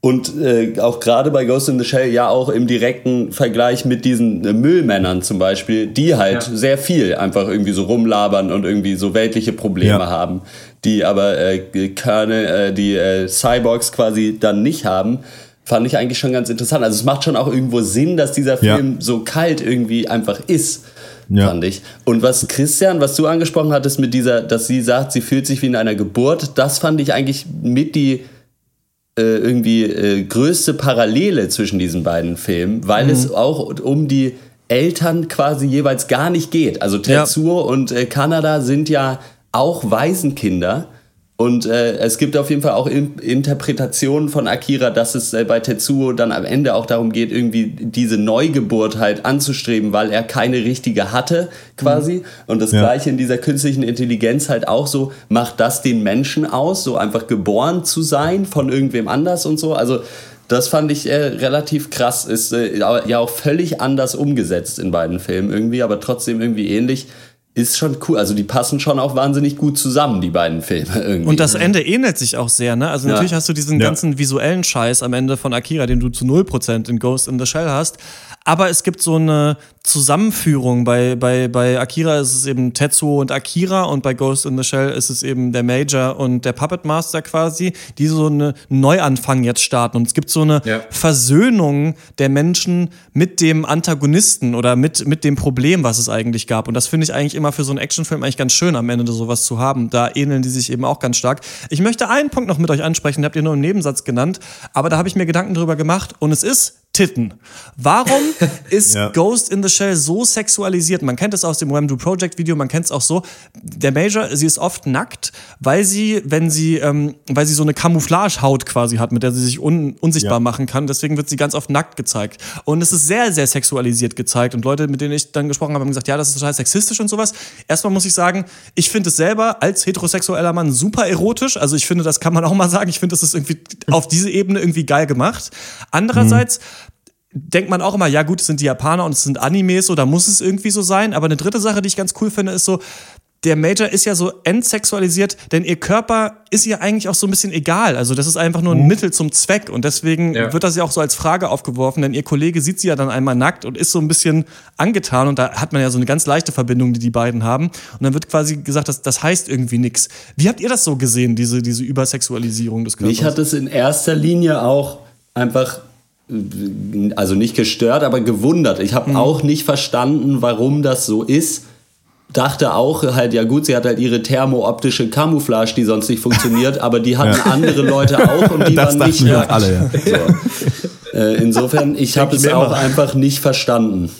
Und äh, auch gerade bei Ghost in the Shell ja auch im direkten Vergleich mit diesen äh, Müllmännern zum Beispiel, die halt Ja. sehr viel einfach irgendwie so rumlabern und irgendwie so weltliche Probleme Ja. haben, die aber äh, Kernel, äh, die äh, Cyborgs quasi dann nicht haben, fand ich eigentlich schon ganz interessant. Also es macht schon auch irgendwo Sinn, dass dieser Ja. Film so kalt irgendwie einfach ist. Ja. Fand ich. Und was Christian, was du angesprochen hattest mit dieser, dass sie sagt, sie fühlt sich wie in einer Geburt, das fand ich eigentlich mit die äh, irgendwie äh, größte Parallele zwischen diesen beiden Filmen, weil es auch um die Eltern quasi jeweils gar nicht geht. Also Ja. Tetsuo und äh, Kanada sind ja auch Waisenkinder. Und äh, es gibt auf jeden Fall auch in Interpretationen von Akira, dass es äh, bei Tetsuo dann am Ende auch darum geht, irgendwie diese Neugeburt halt anzustreben, weil er keine richtige hatte, quasi. Und das Ja. gleiche in dieser künstlichen Intelligenz halt auch so, macht das den Menschen aus, so einfach geboren zu sein von irgendwem anders und so. Also das fand ich äh, relativ krass. Ist äh, ja auch völlig anders umgesetzt in beiden Filmen irgendwie, aber trotzdem irgendwie ähnlich. Ist schon cool. Also die passen schon auch wahnsinnig gut zusammen, die beiden Filme <laughs> irgendwie. Und das Ende ähnelt sich auch sehr, ne? Also Ja. natürlich hast du diesen Ja. ganzen visuellen Scheiß am Ende von Akira, den du zu 0% in Ghost in the Shell hast. Aber es gibt so eine Zusammenführung. Bei, bei, bei Akira ist es eben Tetsuo und Akira und bei Ghost in the Shell ist es eben der Major und der Puppet Master quasi, die so einen Neuanfang jetzt starten. Und es gibt so eine Ja. Versöhnung der Menschen mit dem Antagonisten oder mit, mit dem Problem, was es eigentlich gab. Und das finde ich eigentlich immer für so einen Actionfilm eigentlich ganz schön, am Ende sowas zu haben. Da ähneln die sich eben auch ganz stark. Ich möchte einen Punkt noch mit euch ansprechen, den habt ihr nur im Nebensatz genannt, aber da habe ich mir Gedanken drüber gemacht und es ist Titten. Warum <laughs> ist Ja. Ghost in the Shell so sexualisiert? Man kennt es aus dem Wham Do Project Video, man kennt es auch so. Der Major, sie ist oft nackt, weil sie, wenn sie, ähm, weil sie so eine Camouflagehaut quasi hat, mit der sie sich un unsichtbar Ja. machen kann. Deswegen wird sie ganz oft nackt gezeigt. Und es ist sehr, sehr sexualisiert gezeigt. Und Leute, mit denen ich dann gesprochen habe, haben gesagt, ja, das ist total sexistisch und sowas. Erstmal muss ich sagen, ich finde es selber als heterosexueller Mann super erotisch. Also ich finde, das kann man auch mal sagen. Ich finde, das ist irgendwie auf diese Ebene irgendwie geil gemacht. Andererseits denkt man auch immer, ja gut, es sind die Japaner und es sind Animes, so, da muss es irgendwie so sein. Aber eine dritte Sache, die ich ganz cool finde, ist so, der Major ist ja so entsexualisiert, denn ihr Körper ist ihr eigentlich auch so ein bisschen egal. Also das ist einfach nur ein Mittel zum Zweck und deswegen Ja. wird das ja auch so als Frage aufgeworfen, denn ihr Kollege sieht sie ja dann einmal nackt und ist so ein bisschen angetan und da hat man ja so eine ganz leichte Verbindung, die die beiden haben und dann wird quasi gesagt, dass das heißt irgendwie nix. Wie habt ihr das so gesehen, diese diese Übersexualisierung des Körpers? Mich hat es in erster Linie auch einfach, also nicht gestört, aber gewundert. Ich Mhm. habe auch nicht verstanden, warum das so ist. Dachte auch halt, ja gut, sie hat halt ihre thermooptische Camouflage, die sonst nicht funktioniert, <laughs> aber die hatten andere Leute auch und die <laughs> Das waren nicht wir alle, ja. So. Äh, insofern, ich habe es auch einfach nicht verstanden.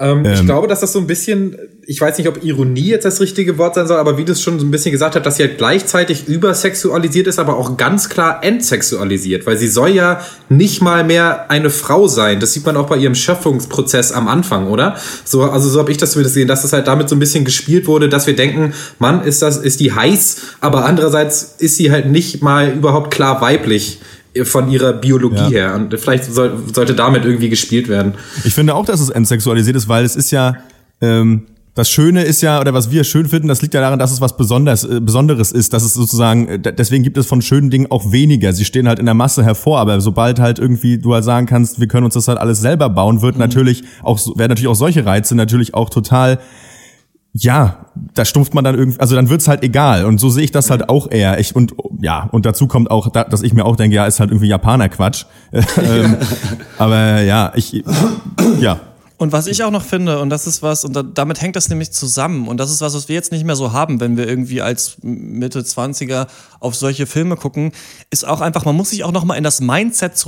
Ähm, ich Ähm. glaube, dass das so ein bisschen, ich weiß nicht, ob Ironie jetzt das richtige Wort sein soll, aber wie du es schon so ein bisschen gesagt hast, dass sie halt gleichzeitig übersexualisiert ist, aber auch ganz klar entsexualisiert, weil sie soll ja nicht mal mehr eine Frau sein. Das sieht man auch bei ihrem Schöpfungsprozess am Anfang, oder? So, also so habe ich das zumindest gesehen, dass es halt damit so ein bisschen gespielt wurde, dass wir denken, Mann, ist das, ist die heiß, aber andererseits ist sie halt nicht mal überhaupt klar weiblich von ihrer Biologie Ja. her. Und vielleicht soll, sollte damit irgendwie gespielt werden. Ich finde auch, dass es entsexualisiert ist, weil es ist ja, ähm, das Schöne ist ja, oder was wir schön finden, das liegt ja daran, dass es was Besonderes, äh, Besonderes ist, dass es sozusagen, äh, deswegen gibt es von schönen Dingen auch weniger. Sie stehen halt in der Masse hervor, aber sobald halt irgendwie du halt sagen kannst, wir können uns das halt alles selber bauen, wird natürlich auch, werden natürlich auch solche Reize natürlich auch total, ja, da stumpft man dann irgendwie, also dann wird's halt egal. Und so sehe ich das halt auch eher. Ich, und ja, und dazu kommt auch, da, dass ich mir auch denke, ja, ist halt irgendwie Japaner-Quatsch. <laughs> ähm, aber ja, ich, ja. Und was ich auch noch finde, und das ist was, und da, damit hängt das nämlich zusammen, und das ist was, was wir jetzt nicht mehr so haben, wenn wir irgendwie als Mitte 20er auf solche Filme gucken, ist auch einfach, man muss sich auch noch mal in das Mindset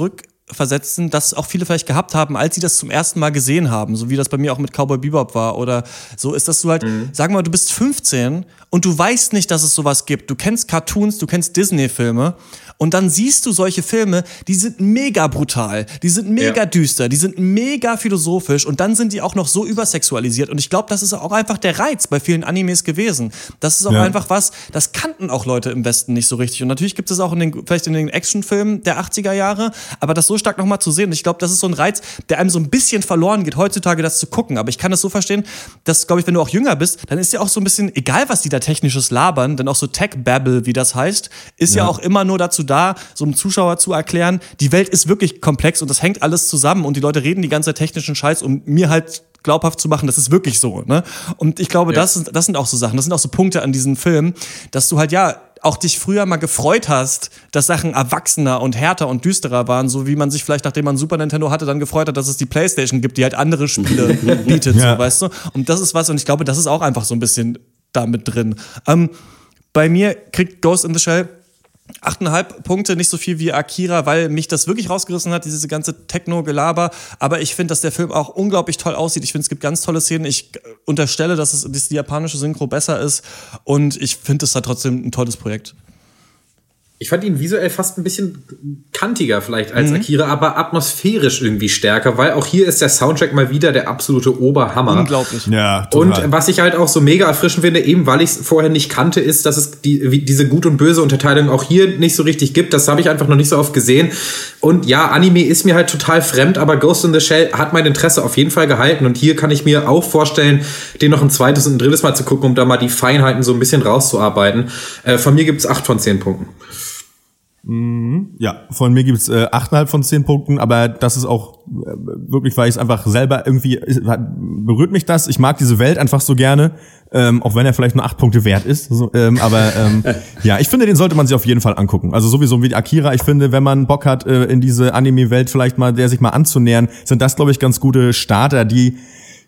zurückversetzen, das auch viele vielleicht gehabt haben, als sie das zum ersten Mal gesehen haben, so wie das bei mir auch mit Cowboy Bebop war, oder so ist das du halt, sag mal, du bist 15 und du weißt nicht, dass es sowas gibt. Du kennst Cartoons, du kennst Disney-Filme und dann siehst du solche Filme, die sind mega brutal, die sind mega Ja. düster, die sind mega philosophisch und dann sind die auch noch so übersexualisiert. Und ich glaube, das ist auch einfach der Reiz bei vielen Animes gewesen. Das ist auch Ja. einfach was, das kannten auch Leute im Westen nicht so richtig. Und natürlich gibt es auch in den, vielleicht in den Actionfilmen der 80er Jahre, aber das so stark nochmal zu sehen. Und ich glaube, das ist so ein Reiz, der einem so ein bisschen verloren geht, heutzutage das zu gucken. Aber ich kann das so verstehen, dass, glaube ich, wenn du auch jünger bist, dann ist ja auch so ein bisschen, egal was die da technisches labern, denn auch so Tech-Babble, wie das heißt, ist ja. Ja. auch immer nur dazu da, so einem Zuschauer zu erklären, die Welt ist wirklich komplex und das hängt alles zusammen und die Leute reden die ganze Zeit technischen Scheiß, um mir halt glaubhaft zu machen, das ist wirklich so. Ne? Und ich glaube, das, sind, das sind auch so Sachen, das sind auch so Punkte an diesen Filmen, dass du halt ja auch dich früher mal gefreut hast, dass Sachen erwachsener und härter und düsterer waren, so wie man sich vielleicht, nachdem man Super Nintendo hatte, dann gefreut hat, dass es die Playstation gibt, die halt andere Spiele <laughs> bietet, Ja. so, weißt du? Und das ist was, und ich glaube, das ist auch einfach so ein bisschen da mit drin. Ähm, bei mir kriegt Ghost in the Shell 8,5 Punkte, nicht so viel wie Akira, weil mich das wirklich rausgerissen hat, diese ganze Techno-Gelaber. Aber ich finde, dass der Film auch unglaublich toll aussieht. Ich finde, es gibt ganz tolle Szenen. Ich äh, unterstelle, dass, es, dass die japanische Synchro besser ist. Und ich finde, es hat trotzdem ein tolles Projekt. Ich fand ihn visuell fast ein bisschen kantiger vielleicht als Mhm. Akira, aber atmosphärisch irgendwie stärker, weil auch hier ist der Soundtrack mal wieder der absolute Oberhammer. Unglaublich. Ja, Und total. was ich halt auch so mega erfrischend finde, eben weil ich es vorher nicht kannte, ist, dass es die, wie, diese gut und böse Unterteilung auch hier nicht so richtig gibt. Das habe ich einfach noch nicht so oft gesehen. Und ja, Anime ist mir halt total fremd, aber Ghost in the Shell hat mein Interesse auf jeden Fall gehalten. Und hier kann ich mir auch vorstellen, den noch ein zweites und ein drittes Mal zu gucken, um da mal die Feinheiten so ein bisschen rauszuarbeiten. Äh, von mir gibt's acht von zehn Punkten. Ja, von mir gibt's äh, 8,5 von 10 Punkten, aber das ist auch äh, wirklich, weil ich es einfach selber irgendwie, äh, berührt mich das. Ich mag diese Welt einfach so gerne, ähm, auch wenn er vielleicht nur 8 Punkte wert ist. So, ähm, aber ähm, <laughs> ja, ich finde, den sollte man sich auf jeden Fall angucken. Also sowieso wie Akira, ich finde, wenn man Bock hat, äh, in diese Anime-Welt vielleicht mal, der sich mal anzunähern, sind das, glaube ich, ganz gute Starter, die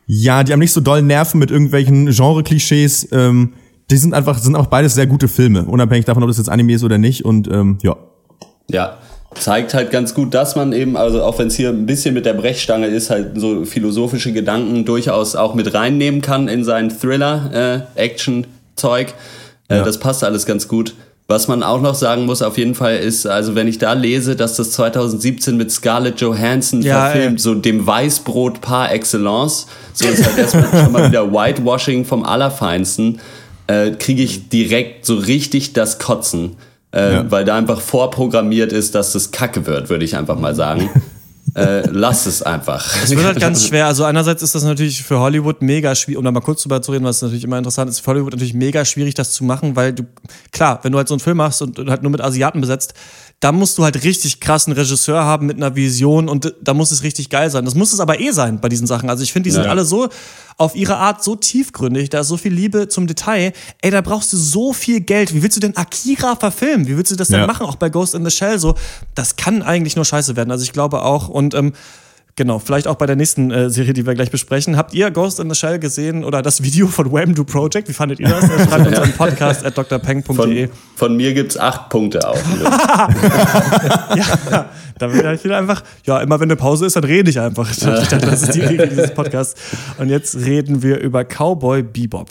ja, die haben nicht so doll nerven mit irgendwelchen Genre-Klischees. Ähm, die sind einfach, sind auch beides sehr gute Filme, unabhängig davon, ob das jetzt Anime ist oder nicht. Und ähm, ja. Ja, zeigt halt ganz gut, dass man eben, also auch wenn es hier ein bisschen mit der Brechstange ist, halt so philosophische Gedanken durchaus auch mit reinnehmen kann in sein Thriller-Action-Zeug. Äh, Ja. Das passt alles ganz gut. Was man auch noch sagen muss, auf jeden Fall ist, also wenn ich da lese, dass das 2017 mit Scarlett Johansson Ja, verfilmt, ey. so dem Weißbrot par excellence, so ist halt erstmal <laughs> schon mal wieder Whitewashing vom Allerfeinsten, äh, kriege ich direkt so richtig das Kotzen. Äh, Ja. Weil da einfach vorprogrammiert ist, dass das Kacke wird, würde ich einfach mal sagen. <laughs> äh, lass es einfach. Es wird halt ganz schwer. Also einerseits ist das natürlich für Hollywood mega schwierig, um da mal kurz drüber zu reden, was natürlich immer interessant ist, für Hollywood natürlich mega schwierig, das zu machen, weil du, klar, wenn du halt so einen Film machst und halt nur mit Asiaten besetzt, da musst du halt richtig krassen Regisseur haben mit einer Vision und da muss es richtig geil sein. Das muss es aber eh sein bei diesen Sachen. Also ich finde, die sind Ja. alle so auf ihre Art so tiefgründig, da ist so viel Liebe zum Detail. Ey, da brauchst du so viel Geld. Wie willst du denn Akira verfilmen? Wie willst du das denn Ja. machen? Auch bei Ghost in the Shell so. Das kann eigentlich nur scheiße werden. Also ich glaube auch und ähm, Genau, vielleicht auch bei der nächsten äh, Serie, die wir gleich besprechen. Habt ihr Ghost in the Shell gesehen oder das Video von Wham Do Project? Wie fandet ihr das? <laughs> Schreibt uns an podcast at drpeng.de. Von, von mir gibt's acht Punkte auf. <laughs> Ja, da halt wieder einfach, ja, immer wenn eine Pause ist, dann rede ich einfach. Ich dachte, das ist die Regel dieses Podcasts. Und jetzt reden wir über Cowboy Bebop.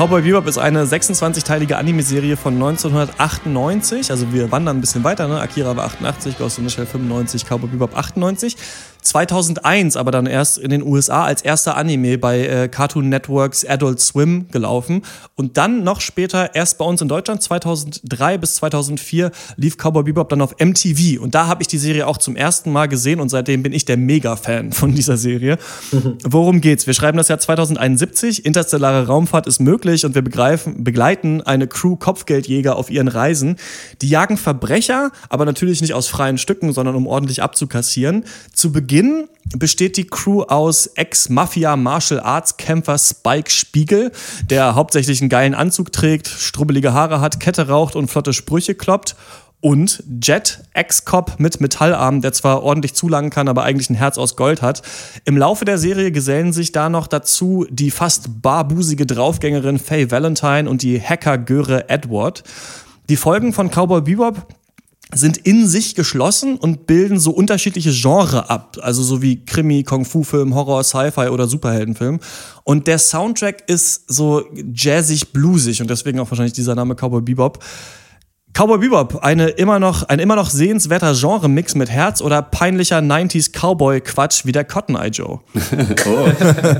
Cowboy Bebop ist eine 26-teilige Anime-Serie von 1998. Also wir wandern ein bisschen weiter. Ne? Akira war 88, Ghost in the Shell 95, Cowboy Bebop 98. 2001 aber dann erst in den USA als erster Anime bei äh, Cartoon Networks Adult Swim gelaufen. Und dann noch später erst bei uns in Deutschland 2003 bis 2004 lief Cowboy Bebop dann auf MTV. Und da habe ich die Serie auch zum ersten Mal gesehen und seitdem bin ich der Mega-Fan <laughs> von dieser Serie. Worum geht's? Wir schreiben das Jahr 2071. Interstellare Raumfahrt ist möglich und wir begreifen, begleiten eine Crew Kopfgeldjäger auf ihren Reisen. Die jagen Verbrecher, aber natürlich nicht aus freien Stücken, sondern um ordentlich abzukassieren. Zu Beginn besteht die Crew aus Ex-Mafia-Martial-Arts-Kämpfer Spike Spiegel, der hauptsächlich einen geilen Anzug trägt, strubbelige Haare hat, Kette raucht und flotte Sprüche kloppt. Und Jet, Ex-Cop mit Metallarm, der zwar ordentlich zulangen kann, aber eigentlich ein Herz aus Gold hat. Im Laufe der Serie gesellen sich da noch dazu die fast barbusige Draufgängerin Faye Valentine und die Hacker-Göre Edward. Die Folgen von Cowboy Bebop sind in sich geschlossen und bilden so unterschiedliche Genre ab. Also so wie Krimi, Kung-Fu-Film, Horror, Sci-Fi oder Superheldenfilm. Und der Soundtrack ist so jazzig, bluesig und deswegen auch wahrscheinlich dieser Name Cowboy Bebop. Cowboy Bebop, eine immer noch, ein immer noch sehenswerter Genre-Mix mit Herz oder peinlicher 90s Cowboy-Quatsch wie der Cotton Eye Joe. <laughs> Oh.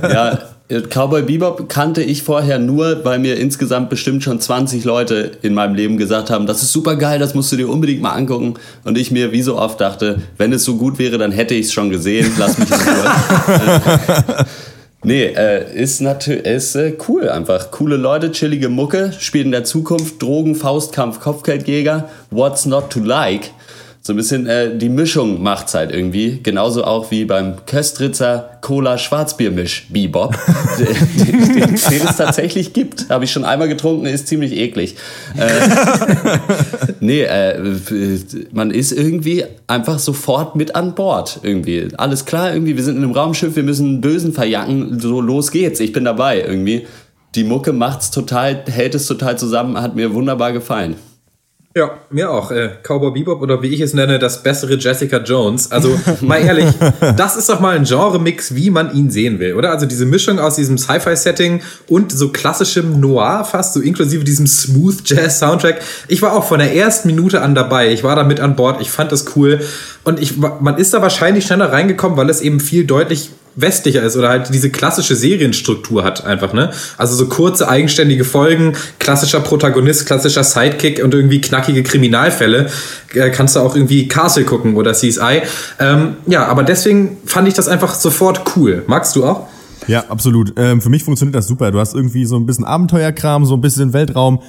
Ja, äh, Cowboy Bebop kannte ich vorher nur, weil mir insgesamt bestimmt schon 20 Leute in meinem Leben gesagt haben, das ist super geil, das musst du dir unbedingt mal angucken. Und ich mir wie so oft dachte, wenn es so gut wäre, dann hätte ich es schon gesehen, lass mich in Ruhe. <laughs> Nee, äh, ist natürlich ist äh, cool einfach. Coole Leute, chillige Mucke, spielt in der Zukunft Drogen, Faustkampf, Kopfgeldjäger, What's not to like. So ein bisschen äh, die Mischung macht's halt irgendwie. Genauso auch wie beim Köstritzer Cola Schwarzbiermisch Bebop, <laughs> den, den, den es tatsächlich gibt. Habe ich schon einmal getrunken, ist ziemlich eklig. Äh, <laughs> nee, äh, man ist irgendwie einfach sofort mit an Bord irgendwie. Alles klar, irgendwie, wir sind in einem Raumschiff, wir müssen einen Bösen verjacken, so los geht's, ich bin dabei irgendwie. Die Mucke macht's total, hält es total zusammen, hat mir wunderbar gefallen. Ja, mir auch. Äh, Cowboy Bebop oder wie ich es nenne, das bessere Jessica Jones. Also <laughs> mal ehrlich, das ist doch mal ein Genre-Mix, wie man ihn sehen will, oder? Also diese Mischung aus diesem Sci-Fi-Setting und so klassischem Noir fast, so inklusive diesem Smooth Jazz-Soundtrack. Ich war auch von der ersten Minute an dabei. Ich war da mit an Bord. Ich fand das cool. Und ich, man ist da wahrscheinlich schneller reingekommen, weil es eben viel deutlich westlicher ist oder halt diese klassische Serienstruktur hat einfach, ne? Also so kurze eigenständige Folgen, klassischer Protagonist, klassischer Sidekick und irgendwie knackige Kriminalfälle. Äh, kannst du auch irgendwie Castle gucken oder CSI. Ähm, ja, aber deswegen fand ich das einfach sofort cool. Magst du auch? Ja, absolut. Ähm, für mich funktioniert das super. Du hast irgendwie so ein bisschen Abenteuerkram, so ein bisschen Weltraum.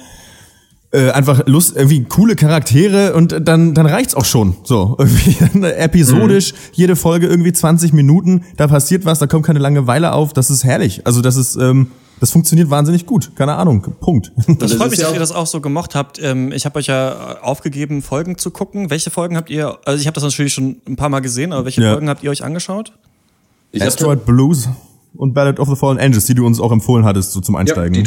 Äh, einfach Lust, irgendwie coole Charaktere und dann, dann reicht's auch schon. So, <laughs> irgendwie episodisch, jede Folge irgendwie 20 Minuten, da passiert was, da kommt keine Langeweile auf, das ist herrlich. Also das ist, ähm, das funktioniert wahnsinnig gut. Keine Ahnung, Punkt. <laughs> Das das freut mich, dass ihr das auch so gemocht habt. Ähm, ich habe euch ja aufgegeben, Folgen zu gucken. Welche Folgen habt ihr, also ich habe das natürlich schon ein paar Mal gesehen, aber welche Ja. Folgen habt ihr euch angeschaut? Ich Asteroid Blues und Ballad of the Fallen Angels, die du uns auch empfohlen hattest, so zum Ja, Einsteigen.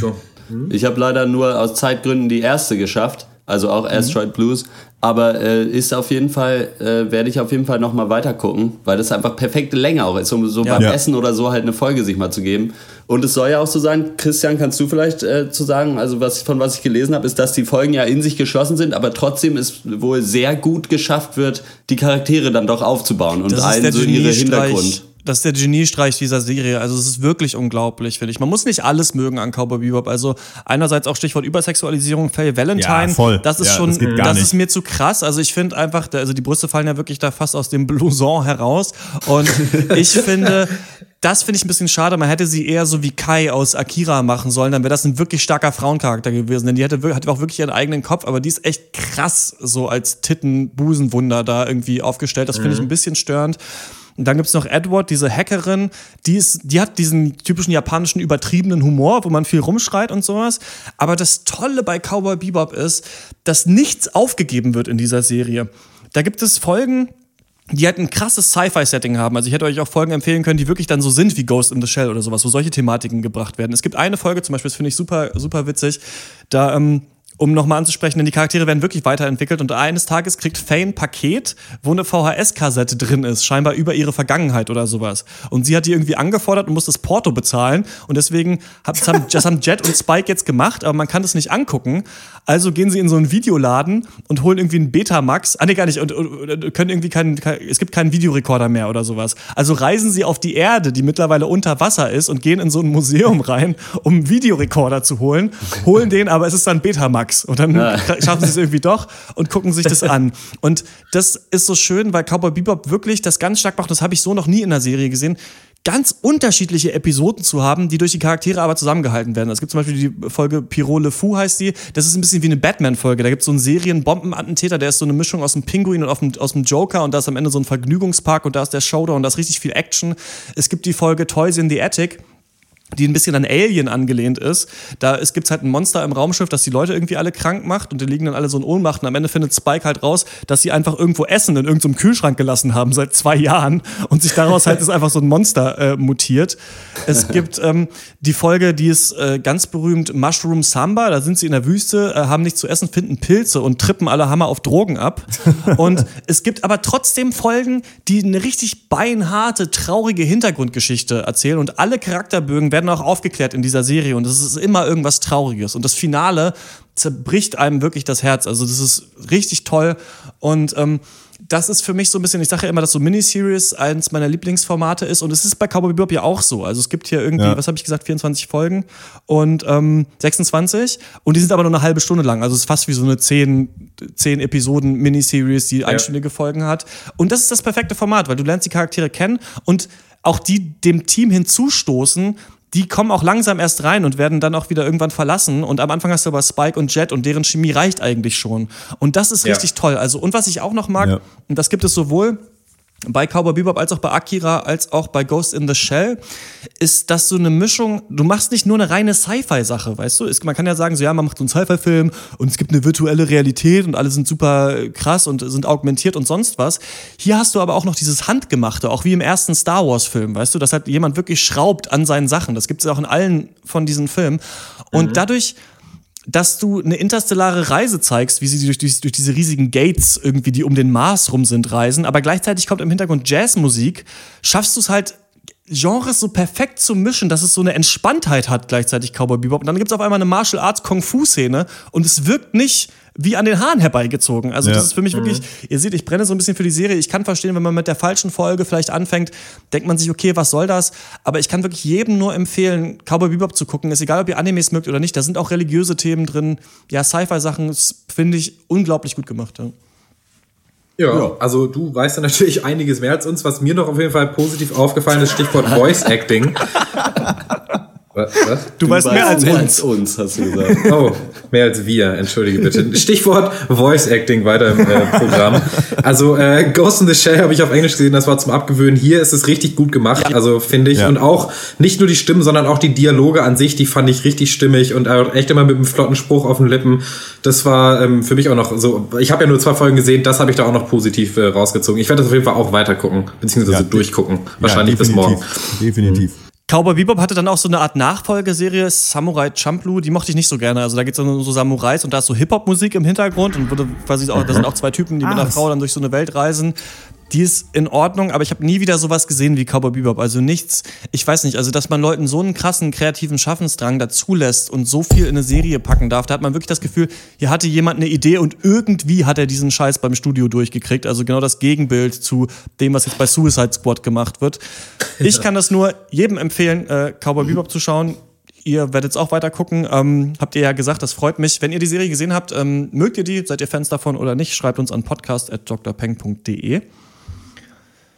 Dito. ich hab leider nur aus Zeitgründen die erste geschafft, also auch Asteroid Blues. Aber äh, ist auf jeden Fall, äh, werde ich auf jeden Fall nochmal weiter gucken, weil das einfach perfekte Länge auch ist, um so Ja. beim Ja. Essen oder so halt eine Folge sich mal zu geben. Und es soll ja auch so sein, Christian, kannst du vielleicht äh, zu sagen, also was von was ich gelesen habe, ist, dass die Folgen ja in sich geschlossen sind, aber trotzdem es wohl sehr gut geschafft wird, die Charaktere dann doch aufzubauen und allen so ihre Hintergrund. Das ist der Geniestreich dieser Serie. Also es ist wirklich unglaublich, finde ich. Man muss nicht alles mögen an Cowboy Bebop. Also einerseits auch Stichwort Übersexualisierung, Faye Valentine. Ja, voll. Das ist Ja, schon, das das ist mir zu krass. Also ich finde einfach, also die Brüste fallen ja wirklich da fast aus dem Blouson heraus. Und <laughs> ich finde, das finde ich ein bisschen schade. Man hätte sie eher so wie Kai aus Akira machen sollen. Dann wäre das ein wirklich starker Frauencharakter gewesen. Denn die hatte, wir- hatte auch wirklich ihren eigenen Kopf. Aber die ist echt krass so als Titten-Busenwunder da irgendwie aufgestellt. Das finde ich ein bisschen störend. Und dann gibt's noch Edward, diese Hackerin, die, ist, die hat diesen typischen japanischen übertriebenen Humor, wo man viel rumschreit und sowas. Aber das Tolle bei Cowboy Bebop ist, dass nichts aufgegeben wird in dieser Serie. Da gibt es Folgen, die halt ein krasses Sci-Fi-Setting haben. Also ich hätte euch auch Folgen empfehlen können, die wirklich dann so sind wie Ghost in the Shell oder sowas, wo solche Thematiken gebracht werden. Es gibt eine Folge zum Beispiel, das finde ich super, super witzig, da, ähm, um nochmal anzusprechen, denn die Charaktere werden wirklich weiterentwickelt und eines Tages kriegt Faye ein Paket, wo eine VHS-Kassette drin ist, scheinbar über ihre Vergangenheit oder sowas. Und sie hat die irgendwie angefordert und muss das Porto bezahlen und deswegen das, haben, <laughs> das haben Jet und Spike jetzt gemacht, aber man kann das nicht angucken. Also gehen sie in so einen Videoladen und holen irgendwie einen Betamax. Ah, nee, gar nicht. Und, und, und können irgendwie keinen, kein, es gibt keinen Videorekorder mehr oder sowas. Also reisen sie auf die Erde, die mittlerweile unter Wasser ist, und gehen in so ein Museum rein, um einen Videorekorder zu holen, <laughs> holen den, aber es ist dann Betamax. Und dann <laughs> schaffen sie es irgendwie doch und gucken sich das an. Und das ist so schön, weil Cowboy Bebop wirklich das ganz stark macht. Das habe ich so noch nie in der Serie gesehen ganz unterschiedliche Episoden zu haben, die durch die Charaktere aber zusammengehalten werden. Es gibt zum Beispiel die Folge Pierrot Le Fou heißt die. Das ist ein bisschen wie eine Batman-Folge. Da gibt es so einen Serienbombenattentäter, der ist so eine Mischung aus dem Pinguin und dem, aus dem Joker und da ist am Ende so ein Vergnügungspark und da ist der Showdown und da ist richtig viel Action. Es gibt die Folge Toys in the Attic die ein bisschen an Alien angelehnt ist. Da es gibt halt ein Monster im Raumschiff, das die Leute irgendwie alle krank macht und die liegen dann alle so in Ohnmacht und am Ende findet Spike halt raus, dass sie einfach irgendwo Essen in irgendeinem Kühlschrank gelassen haben seit zwei Jahren und sich daraus halt ist einfach so ein Monster äh, mutiert. Es <laughs> gibt ähm, die Folge, die ist äh, ganz berühmt, Mushroom Samba, da sind sie in der Wüste, äh, haben nichts zu essen, finden Pilze und trippen alle Hammer auf Drogen ab. <laughs> Und es gibt aber trotzdem Folgen, die eine richtig beinharte, traurige Hintergrundgeschichte erzählen und alle Charakterbögen werden auch aufgeklärt in dieser Serie und es ist immer irgendwas Trauriges. Und das Finale zerbricht einem wirklich das Herz. Also das ist richtig toll und ähm, das ist für mich so ein bisschen, ich sage ja immer, dass so Miniseries eins meiner Lieblingsformate ist und es ist bei Cowboy Bebop ja auch so. Also es gibt hier irgendwie, Ja. was habe ich gesagt, 24 Folgen und ähm, 26 und die sind aber nur eine halbe Stunde lang. Also es ist fast wie so eine 10, 10 Episoden Miniseries, die einstündige Folgen hat. Und das ist das perfekte Format, weil du lernst die Charaktere kennen und auch die dem Team hinzustoßen, die kommen auch langsam erst rein und werden dann auch wieder irgendwann verlassen. Und am Anfang hast du aber Spike und Jet und deren Chemie reicht eigentlich schon. Und das ist Ja. richtig toll. Also, und was ich auch noch mag, Ja. und das gibt es sowohl bei Cowboy Bebop als auch bei Akira als auch bei Ghost in the Shell ist das so eine Mischung, du machst nicht nur eine reine Sci-Fi-Sache, weißt du? Es, man kann ja sagen, so ja, man macht so einen Sci-Fi-Film und es gibt eine virtuelle Realität und alle sind super krass und sind augmentiert und sonst was. Hier hast du aber auch noch dieses Handgemachte, auch wie im ersten Star Wars-Film, weißt du, dass halt jemand wirklich schraubt an seinen Sachen. Das gibt es auch in allen von diesen Filmen. Und dadurch dass du eine interstellare Reise zeigst, wie sie durch, durch, durch diese riesigen Gates irgendwie, die um den Mars rum sind, reisen, aber gleichzeitig kommt im Hintergrund Jazzmusik, schaffst du es halt, Genres so perfekt zu mischen, dass es so eine Entspanntheit hat, gleichzeitig Cowboy Bebop. Und dann gibt es auf einmal eine Martial Arts Kung Fu Szene und es wirkt nicht wie an den Haaren herbeigezogen. Also Ja. das ist für mich wirklich, ihr seht, ich brenne so ein bisschen für die Serie. Ich kann verstehen, wenn man mit der falschen Folge vielleicht anfängt, denkt man sich, okay, was soll das? Aber ich kann wirklich jedem nur empfehlen, Cowboy Bebop zu gucken. Ist egal, ob ihr Animes mögt oder nicht. Da sind auch religiöse Themen drin. Ja, Sci-Fi-Sachen, das finde ich unglaublich gut gemacht. Ja. Ja, also du weißt ja natürlich einiges mehr als uns. Was mir noch auf jeden Fall positiv aufgefallen ist, Stichwort <laughs> Voice Acting. Was? was? Du, weißt mehr als mehr uns. als uns, hast du gesagt. Oh, mehr als wir, entschuldige bitte. Stichwort Voice Acting weiter im äh, Programm. Also äh, Ghost in the Shell habe ich auf Englisch gesehen, das war zum Abgewöhnen. Hier ist es richtig gut gemacht, also finde ich. Ja. Und auch nicht nur die Stimmen, sondern auch die Dialoge an sich, die fand ich richtig stimmig und auch echt immer mit einem flotten Spruch auf den Lippen. Das war ähm, für mich auch noch so, ich habe ja nur zwei Folgen gesehen, das habe ich da auch noch positiv äh, rausgezogen. Ich werde das auf jeden Fall auch weiter gucken, beziehungsweise Ja, durchgucken. Wahrscheinlich ja, bis morgen. definitiv. Cowboy Bebop hatte dann auch so eine Art Nachfolgeserie, Samurai Champloo, die mochte ich nicht so gerne. Also da geht es um so Samurais und da ist so Hip-Hop-Musik im Hintergrund und wurde quasi auch, da sind auch zwei Typen, die mit einer Ah, Frau dann durch so eine Welt reisen. Die ist in Ordnung, aber ich habe nie wieder sowas gesehen wie Cowboy Bebop. Also nichts, ich weiß nicht, also dass man Leuten so einen krassen kreativen Schaffensdrang dazulässt und so viel in eine Serie packen darf, da hat man wirklich das Gefühl, hier hatte jemand eine Idee und irgendwie hat er diesen Scheiß beim Studio durchgekriegt. Also genau das Gegenbild zu dem, was jetzt bei Suicide Squad gemacht wird. Ich kann das nur jedem empfehlen, äh, Cowboy Bebop zu schauen. Ihr werdet es auch weiter gucken. Ähm, habt ihr ja gesagt, das freut mich. Wenn ihr die Serie gesehen habt, ähm, mögt ihr die? Seid ihr Fans davon oder nicht? Schreibt uns an podcast.drpeng.de.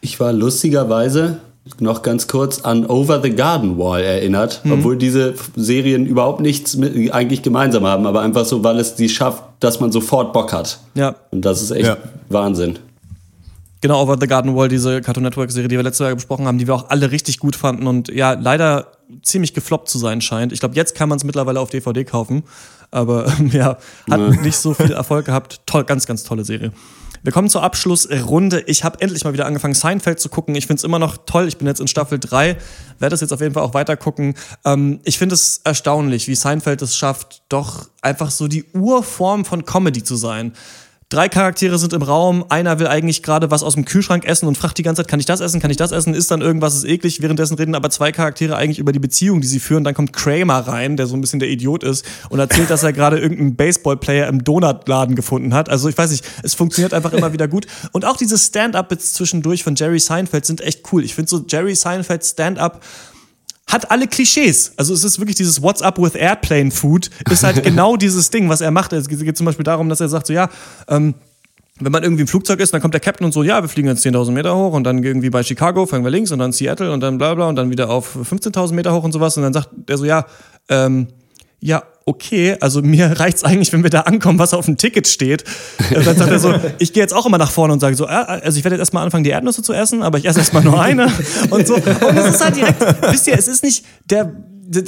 Ich war lustigerweise noch ganz kurz an Over the Garden Wall erinnert, Mhm. obwohl diese Serien überhaupt nichts mit, eigentlich gemeinsam haben, aber einfach so, weil es die schafft, dass man sofort Bock hat. Ja, Und das ist echt Ja. Wahnsinn. Genau, Over the Garden Wall, diese Cartoon Network Serie, die wir letztes Jahr besprochen haben, die wir auch alle richtig gut fanden und ja, leider ziemlich gefloppt zu sein scheint. Ich glaube, jetzt kann man es mittlerweile auf DVD kaufen, aber <laughs> ja, hat nicht so viel Erfolg gehabt. Toll, ganz, ganz tolle Serie. Wir kommen zur Abschlussrunde. Ich habe endlich mal wieder angefangen, Seinfeld zu gucken. Ich finde es immer noch toll. Ich bin jetzt in Staffel 3, werde das jetzt auf jeden Fall auch weiter gucken. Ähm, ich finde es erstaunlich, wie Seinfeld es schafft, doch einfach so die Urform von Comedy zu sein. Drei Charaktere sind im Raum, einer will eigentlich gerade was aus dem Kühlschrank essen und fragt die ganze Zeit, kann ich das essen, kann ich das essen, ist dann irgendwas, ist eklig, währenddessen reden aber zwei Charaktere eigentlich über die Beziehung, die sie führen, dann kommt Kramer rein, der so ein bisschen der Idiot ist und erzählt, dass er gerade irgendeinen Baseballplayer im Donutladen gefunden hat, also ich weiß nicht, es funktioniert einfach immer wieder gut. Und auch diese Stand-Up-Bits zwischendurch von Jerry Seinfeld sind echt cool, ich finde so Jerry Seinfeld Stand-Up hat alle Klischees. Also es ist wirklich dieses What's up with Airplane Food, ist halt <laughs> genau dieses Ding, was er macht. Es geht zum Beispiel darum, dass er sagt so, ja, ähm, wenn man irgendwie im Flugzeug ist, dann kommt der Captain und so, ja, wir fliegen jetzt 10.000 Meter hoch und dann irgendwie bei Chicago fangen wir links und dann Seattle und dann bla bla und dann wieder auf 15.000 Meter hoch und sowas und dann sagt er so, ja, ähm, ja, okay, also mir <laughs> reicht's eigentlich, wenn wir da ankommen, was auf dem Ticket steht. Und dann sagt er so, <laughs> ich gehe jetzt auch immer nach vorne und sage so, ah, also ich werde jetzt erstmal anfangen, die Erdnüsse zu essen, aber ich esse erstmal nur eine <laughs> und so. Und es ist halt direkt, wisst ihr, es ist nicht der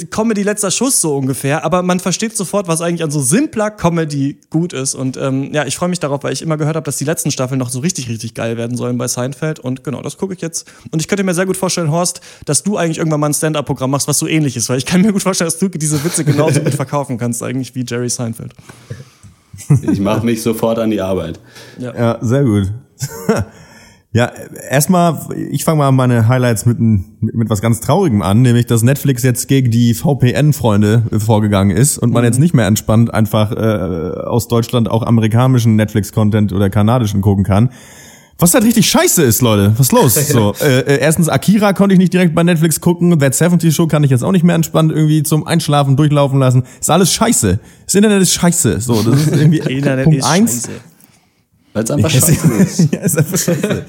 Comedy letzter Schuss so ungefähr, aber man versteht sofort, was eigentlich an so simpler Comedy gut ist. Und ähm, ja, ich freue mich darauf, weil ich immer gehört habe, dass die letzten Staffeln noch so richtig, richtig geil werden sollen bei Seinfeld. Und genau, das gucke ich jetzt. Und ich könnte mir sehr gut vorstellen, Horst, dass du eigentlich irgendwann mal ein Stand-up-Programm machst, was so ähnlich ist, weil ich kann mir gut vorstellen, dass du diese Witze genauso gut verkaufen kannst, eigentlich wie Jerry Seinfeld. Ich mache mich sofort an die Arbeit. Ja, sehr gut. <laughs> ja, erstmal, ich fange mal meine Highlights mit, mit, mit was ganz Traurigem an, nämlich dass Netflix jetzt gegen die VPN-Freunde vorgegangen ist und man jetzt nicht mehr entspannt einfach äh, aus Deutschland auch amerikanischen Netflix-Content oder kanadischen gucken kann. Was halt richtig scheiße ist, Leute. Was ist los? <laughs> So, äh, äh, erstens, Akira konnte ich nicht direkt bei Netflix gucken. That 70 Show kann ich jetzt auch nicht mehr entspannt irgendwie zum Einschlafen durchlaufen lassen. Ist alles scheiße. Das Internet ist scheiße. So, das ist irgendwie <laughs> Internet Punkt ist eins. scheiße. Weil es einfach scheiße <laughs> ist. ja, ist einfach scheiße.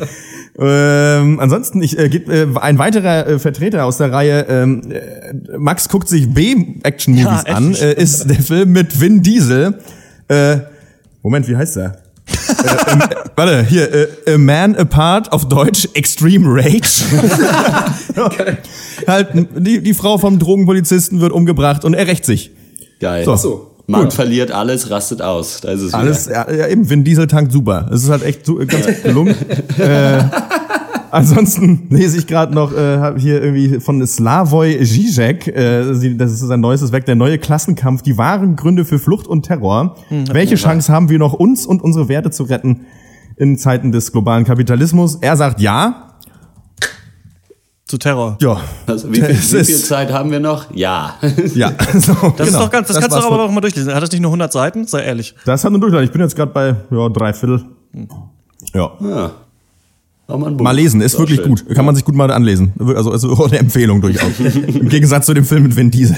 ähm, ansonsten, ich äh, gibt, äh, ein weiterer äh, Vertreter aus der Reihe, ähm, äh, Max guckt sich B-Action-Movies <laughs> Ja, an, äh, ist der Film mit Vin Diesel. Äh, Moment, wie heißt der? <laughs> äh, ähm, warte, hier, äh, A Man Apart auf Deutsch, Extreme Rage. halt, die, die Frau vom Drogenpolizisten wird umgebracht und er rächt sich. Geil. So. So. Man Gut. verliert alles, rastet aus. Da ist es Alles, ja, ja, eben, Vin Diesel tankt super. Es ist halt echt so, ganz gut gelungen. <laughs> äh, ansonsten lese ich gerade noch äh, hier irgendwie von Slavoj Žižek, äh, das ist sein neuestes Werk, der neue Klassenkampf, die wahren Gründe für Flucht und Terror. Welche Chance haben wir noch, uns und unsere Werte zu retten in Zeiten des globalen Kapitalismus? Er sagt ja. Zu Terror. Ja. Also, wie, wie ist- viel Zeit haben wir noch? Ja. <laughs> Ja, <laughs> so, Das ist doch ganz, das, kannst du aber auch mal durchlesen. Hat das nicht nur 100 Seiten? Sei ehrlich. Das hat nur durchgeladen. Ich bin jetzt gerade bei ja, drei Viertel. Ja. ja. Auch mal. Mal lesen, ist Auch wirklich schön. gut. Kann man sich gut mal anlesen. Also, also <laughs> eine Empfehlung durchaus. Im Gegensatz zu dem Film mit Vin Diesel.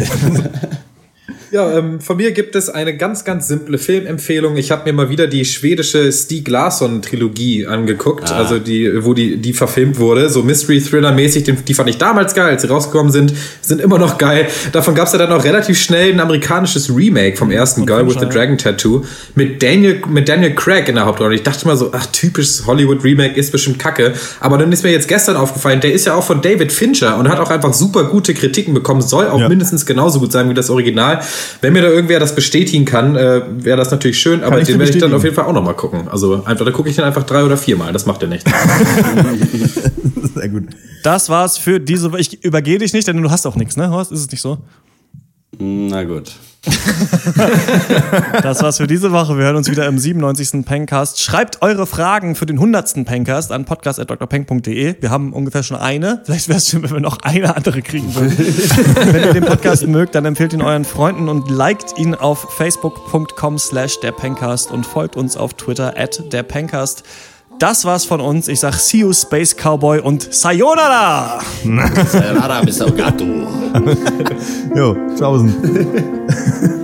Ja, ähm, von mir gibt es eine ganz, ganz simple Filmempfehlung. Ich habe mir mal wieder die schwedische Stieg Larsson-Trilogie angeguckt, also die, wo die, die verfilmt wurde. So Mystery-Thriller-mäßig, die, die fand ich damals geil, als sie rausgekommen sind, sind immer noch geil. Davon gab es ja dann auch relativ schnell ein amerikanisches Remake vom ersten Girl with the Dragon Tattoo mit Daniel, mit Daniel Craig in der Hauptrolle. Ich dachte mal so, ach, typisches Hollywood-Remake ist bestimmt kacke. Aber dann ist mir jetzt gestern aufgefallen, der ist ja auch von David Fincher und hat auch einfach super gute Kritiken bekommen, soll auch Ja. mindestens genauso gut sein wie das Original. Wenn mir da irgendwer das bestätigen kann, äh, wäre das natürlich schön, aber ich den werde ich dann auf jeden Fall auch nochmal gucken. Also einfach, da gucke ich dann einfach drei oder viermal, das macht ja nichts. <laughs> Sehr gut. Das war's für diese Woche. Ich übergehe dich nicht, denn du hast auch nichts, ne, Horst? Ist es nicht so? Na gut. <laughs> Das war's für diese Woche. Wir hören uns wieder im 97. Pencast. Schreibt eure Fragen für den 100. Pencast an podcast.drpeng.de. Wir haben ungefähr schon eine. Vielleicht wäre es schön, wenn wir noch eine andere kriegen würden. <laughs> wenn ihr den Podcast mögt, dann empfehlt ihn euren Freunden und liked ihn auf facebook.com slash der Pencast und folgt uns auf Twitter at der Pencast. Das war's von uns. Ich sag see you Space Cowboy und Sayonara! Sayonara, Mr. Gato. <laughs> Jo, tschaußen. <laughs>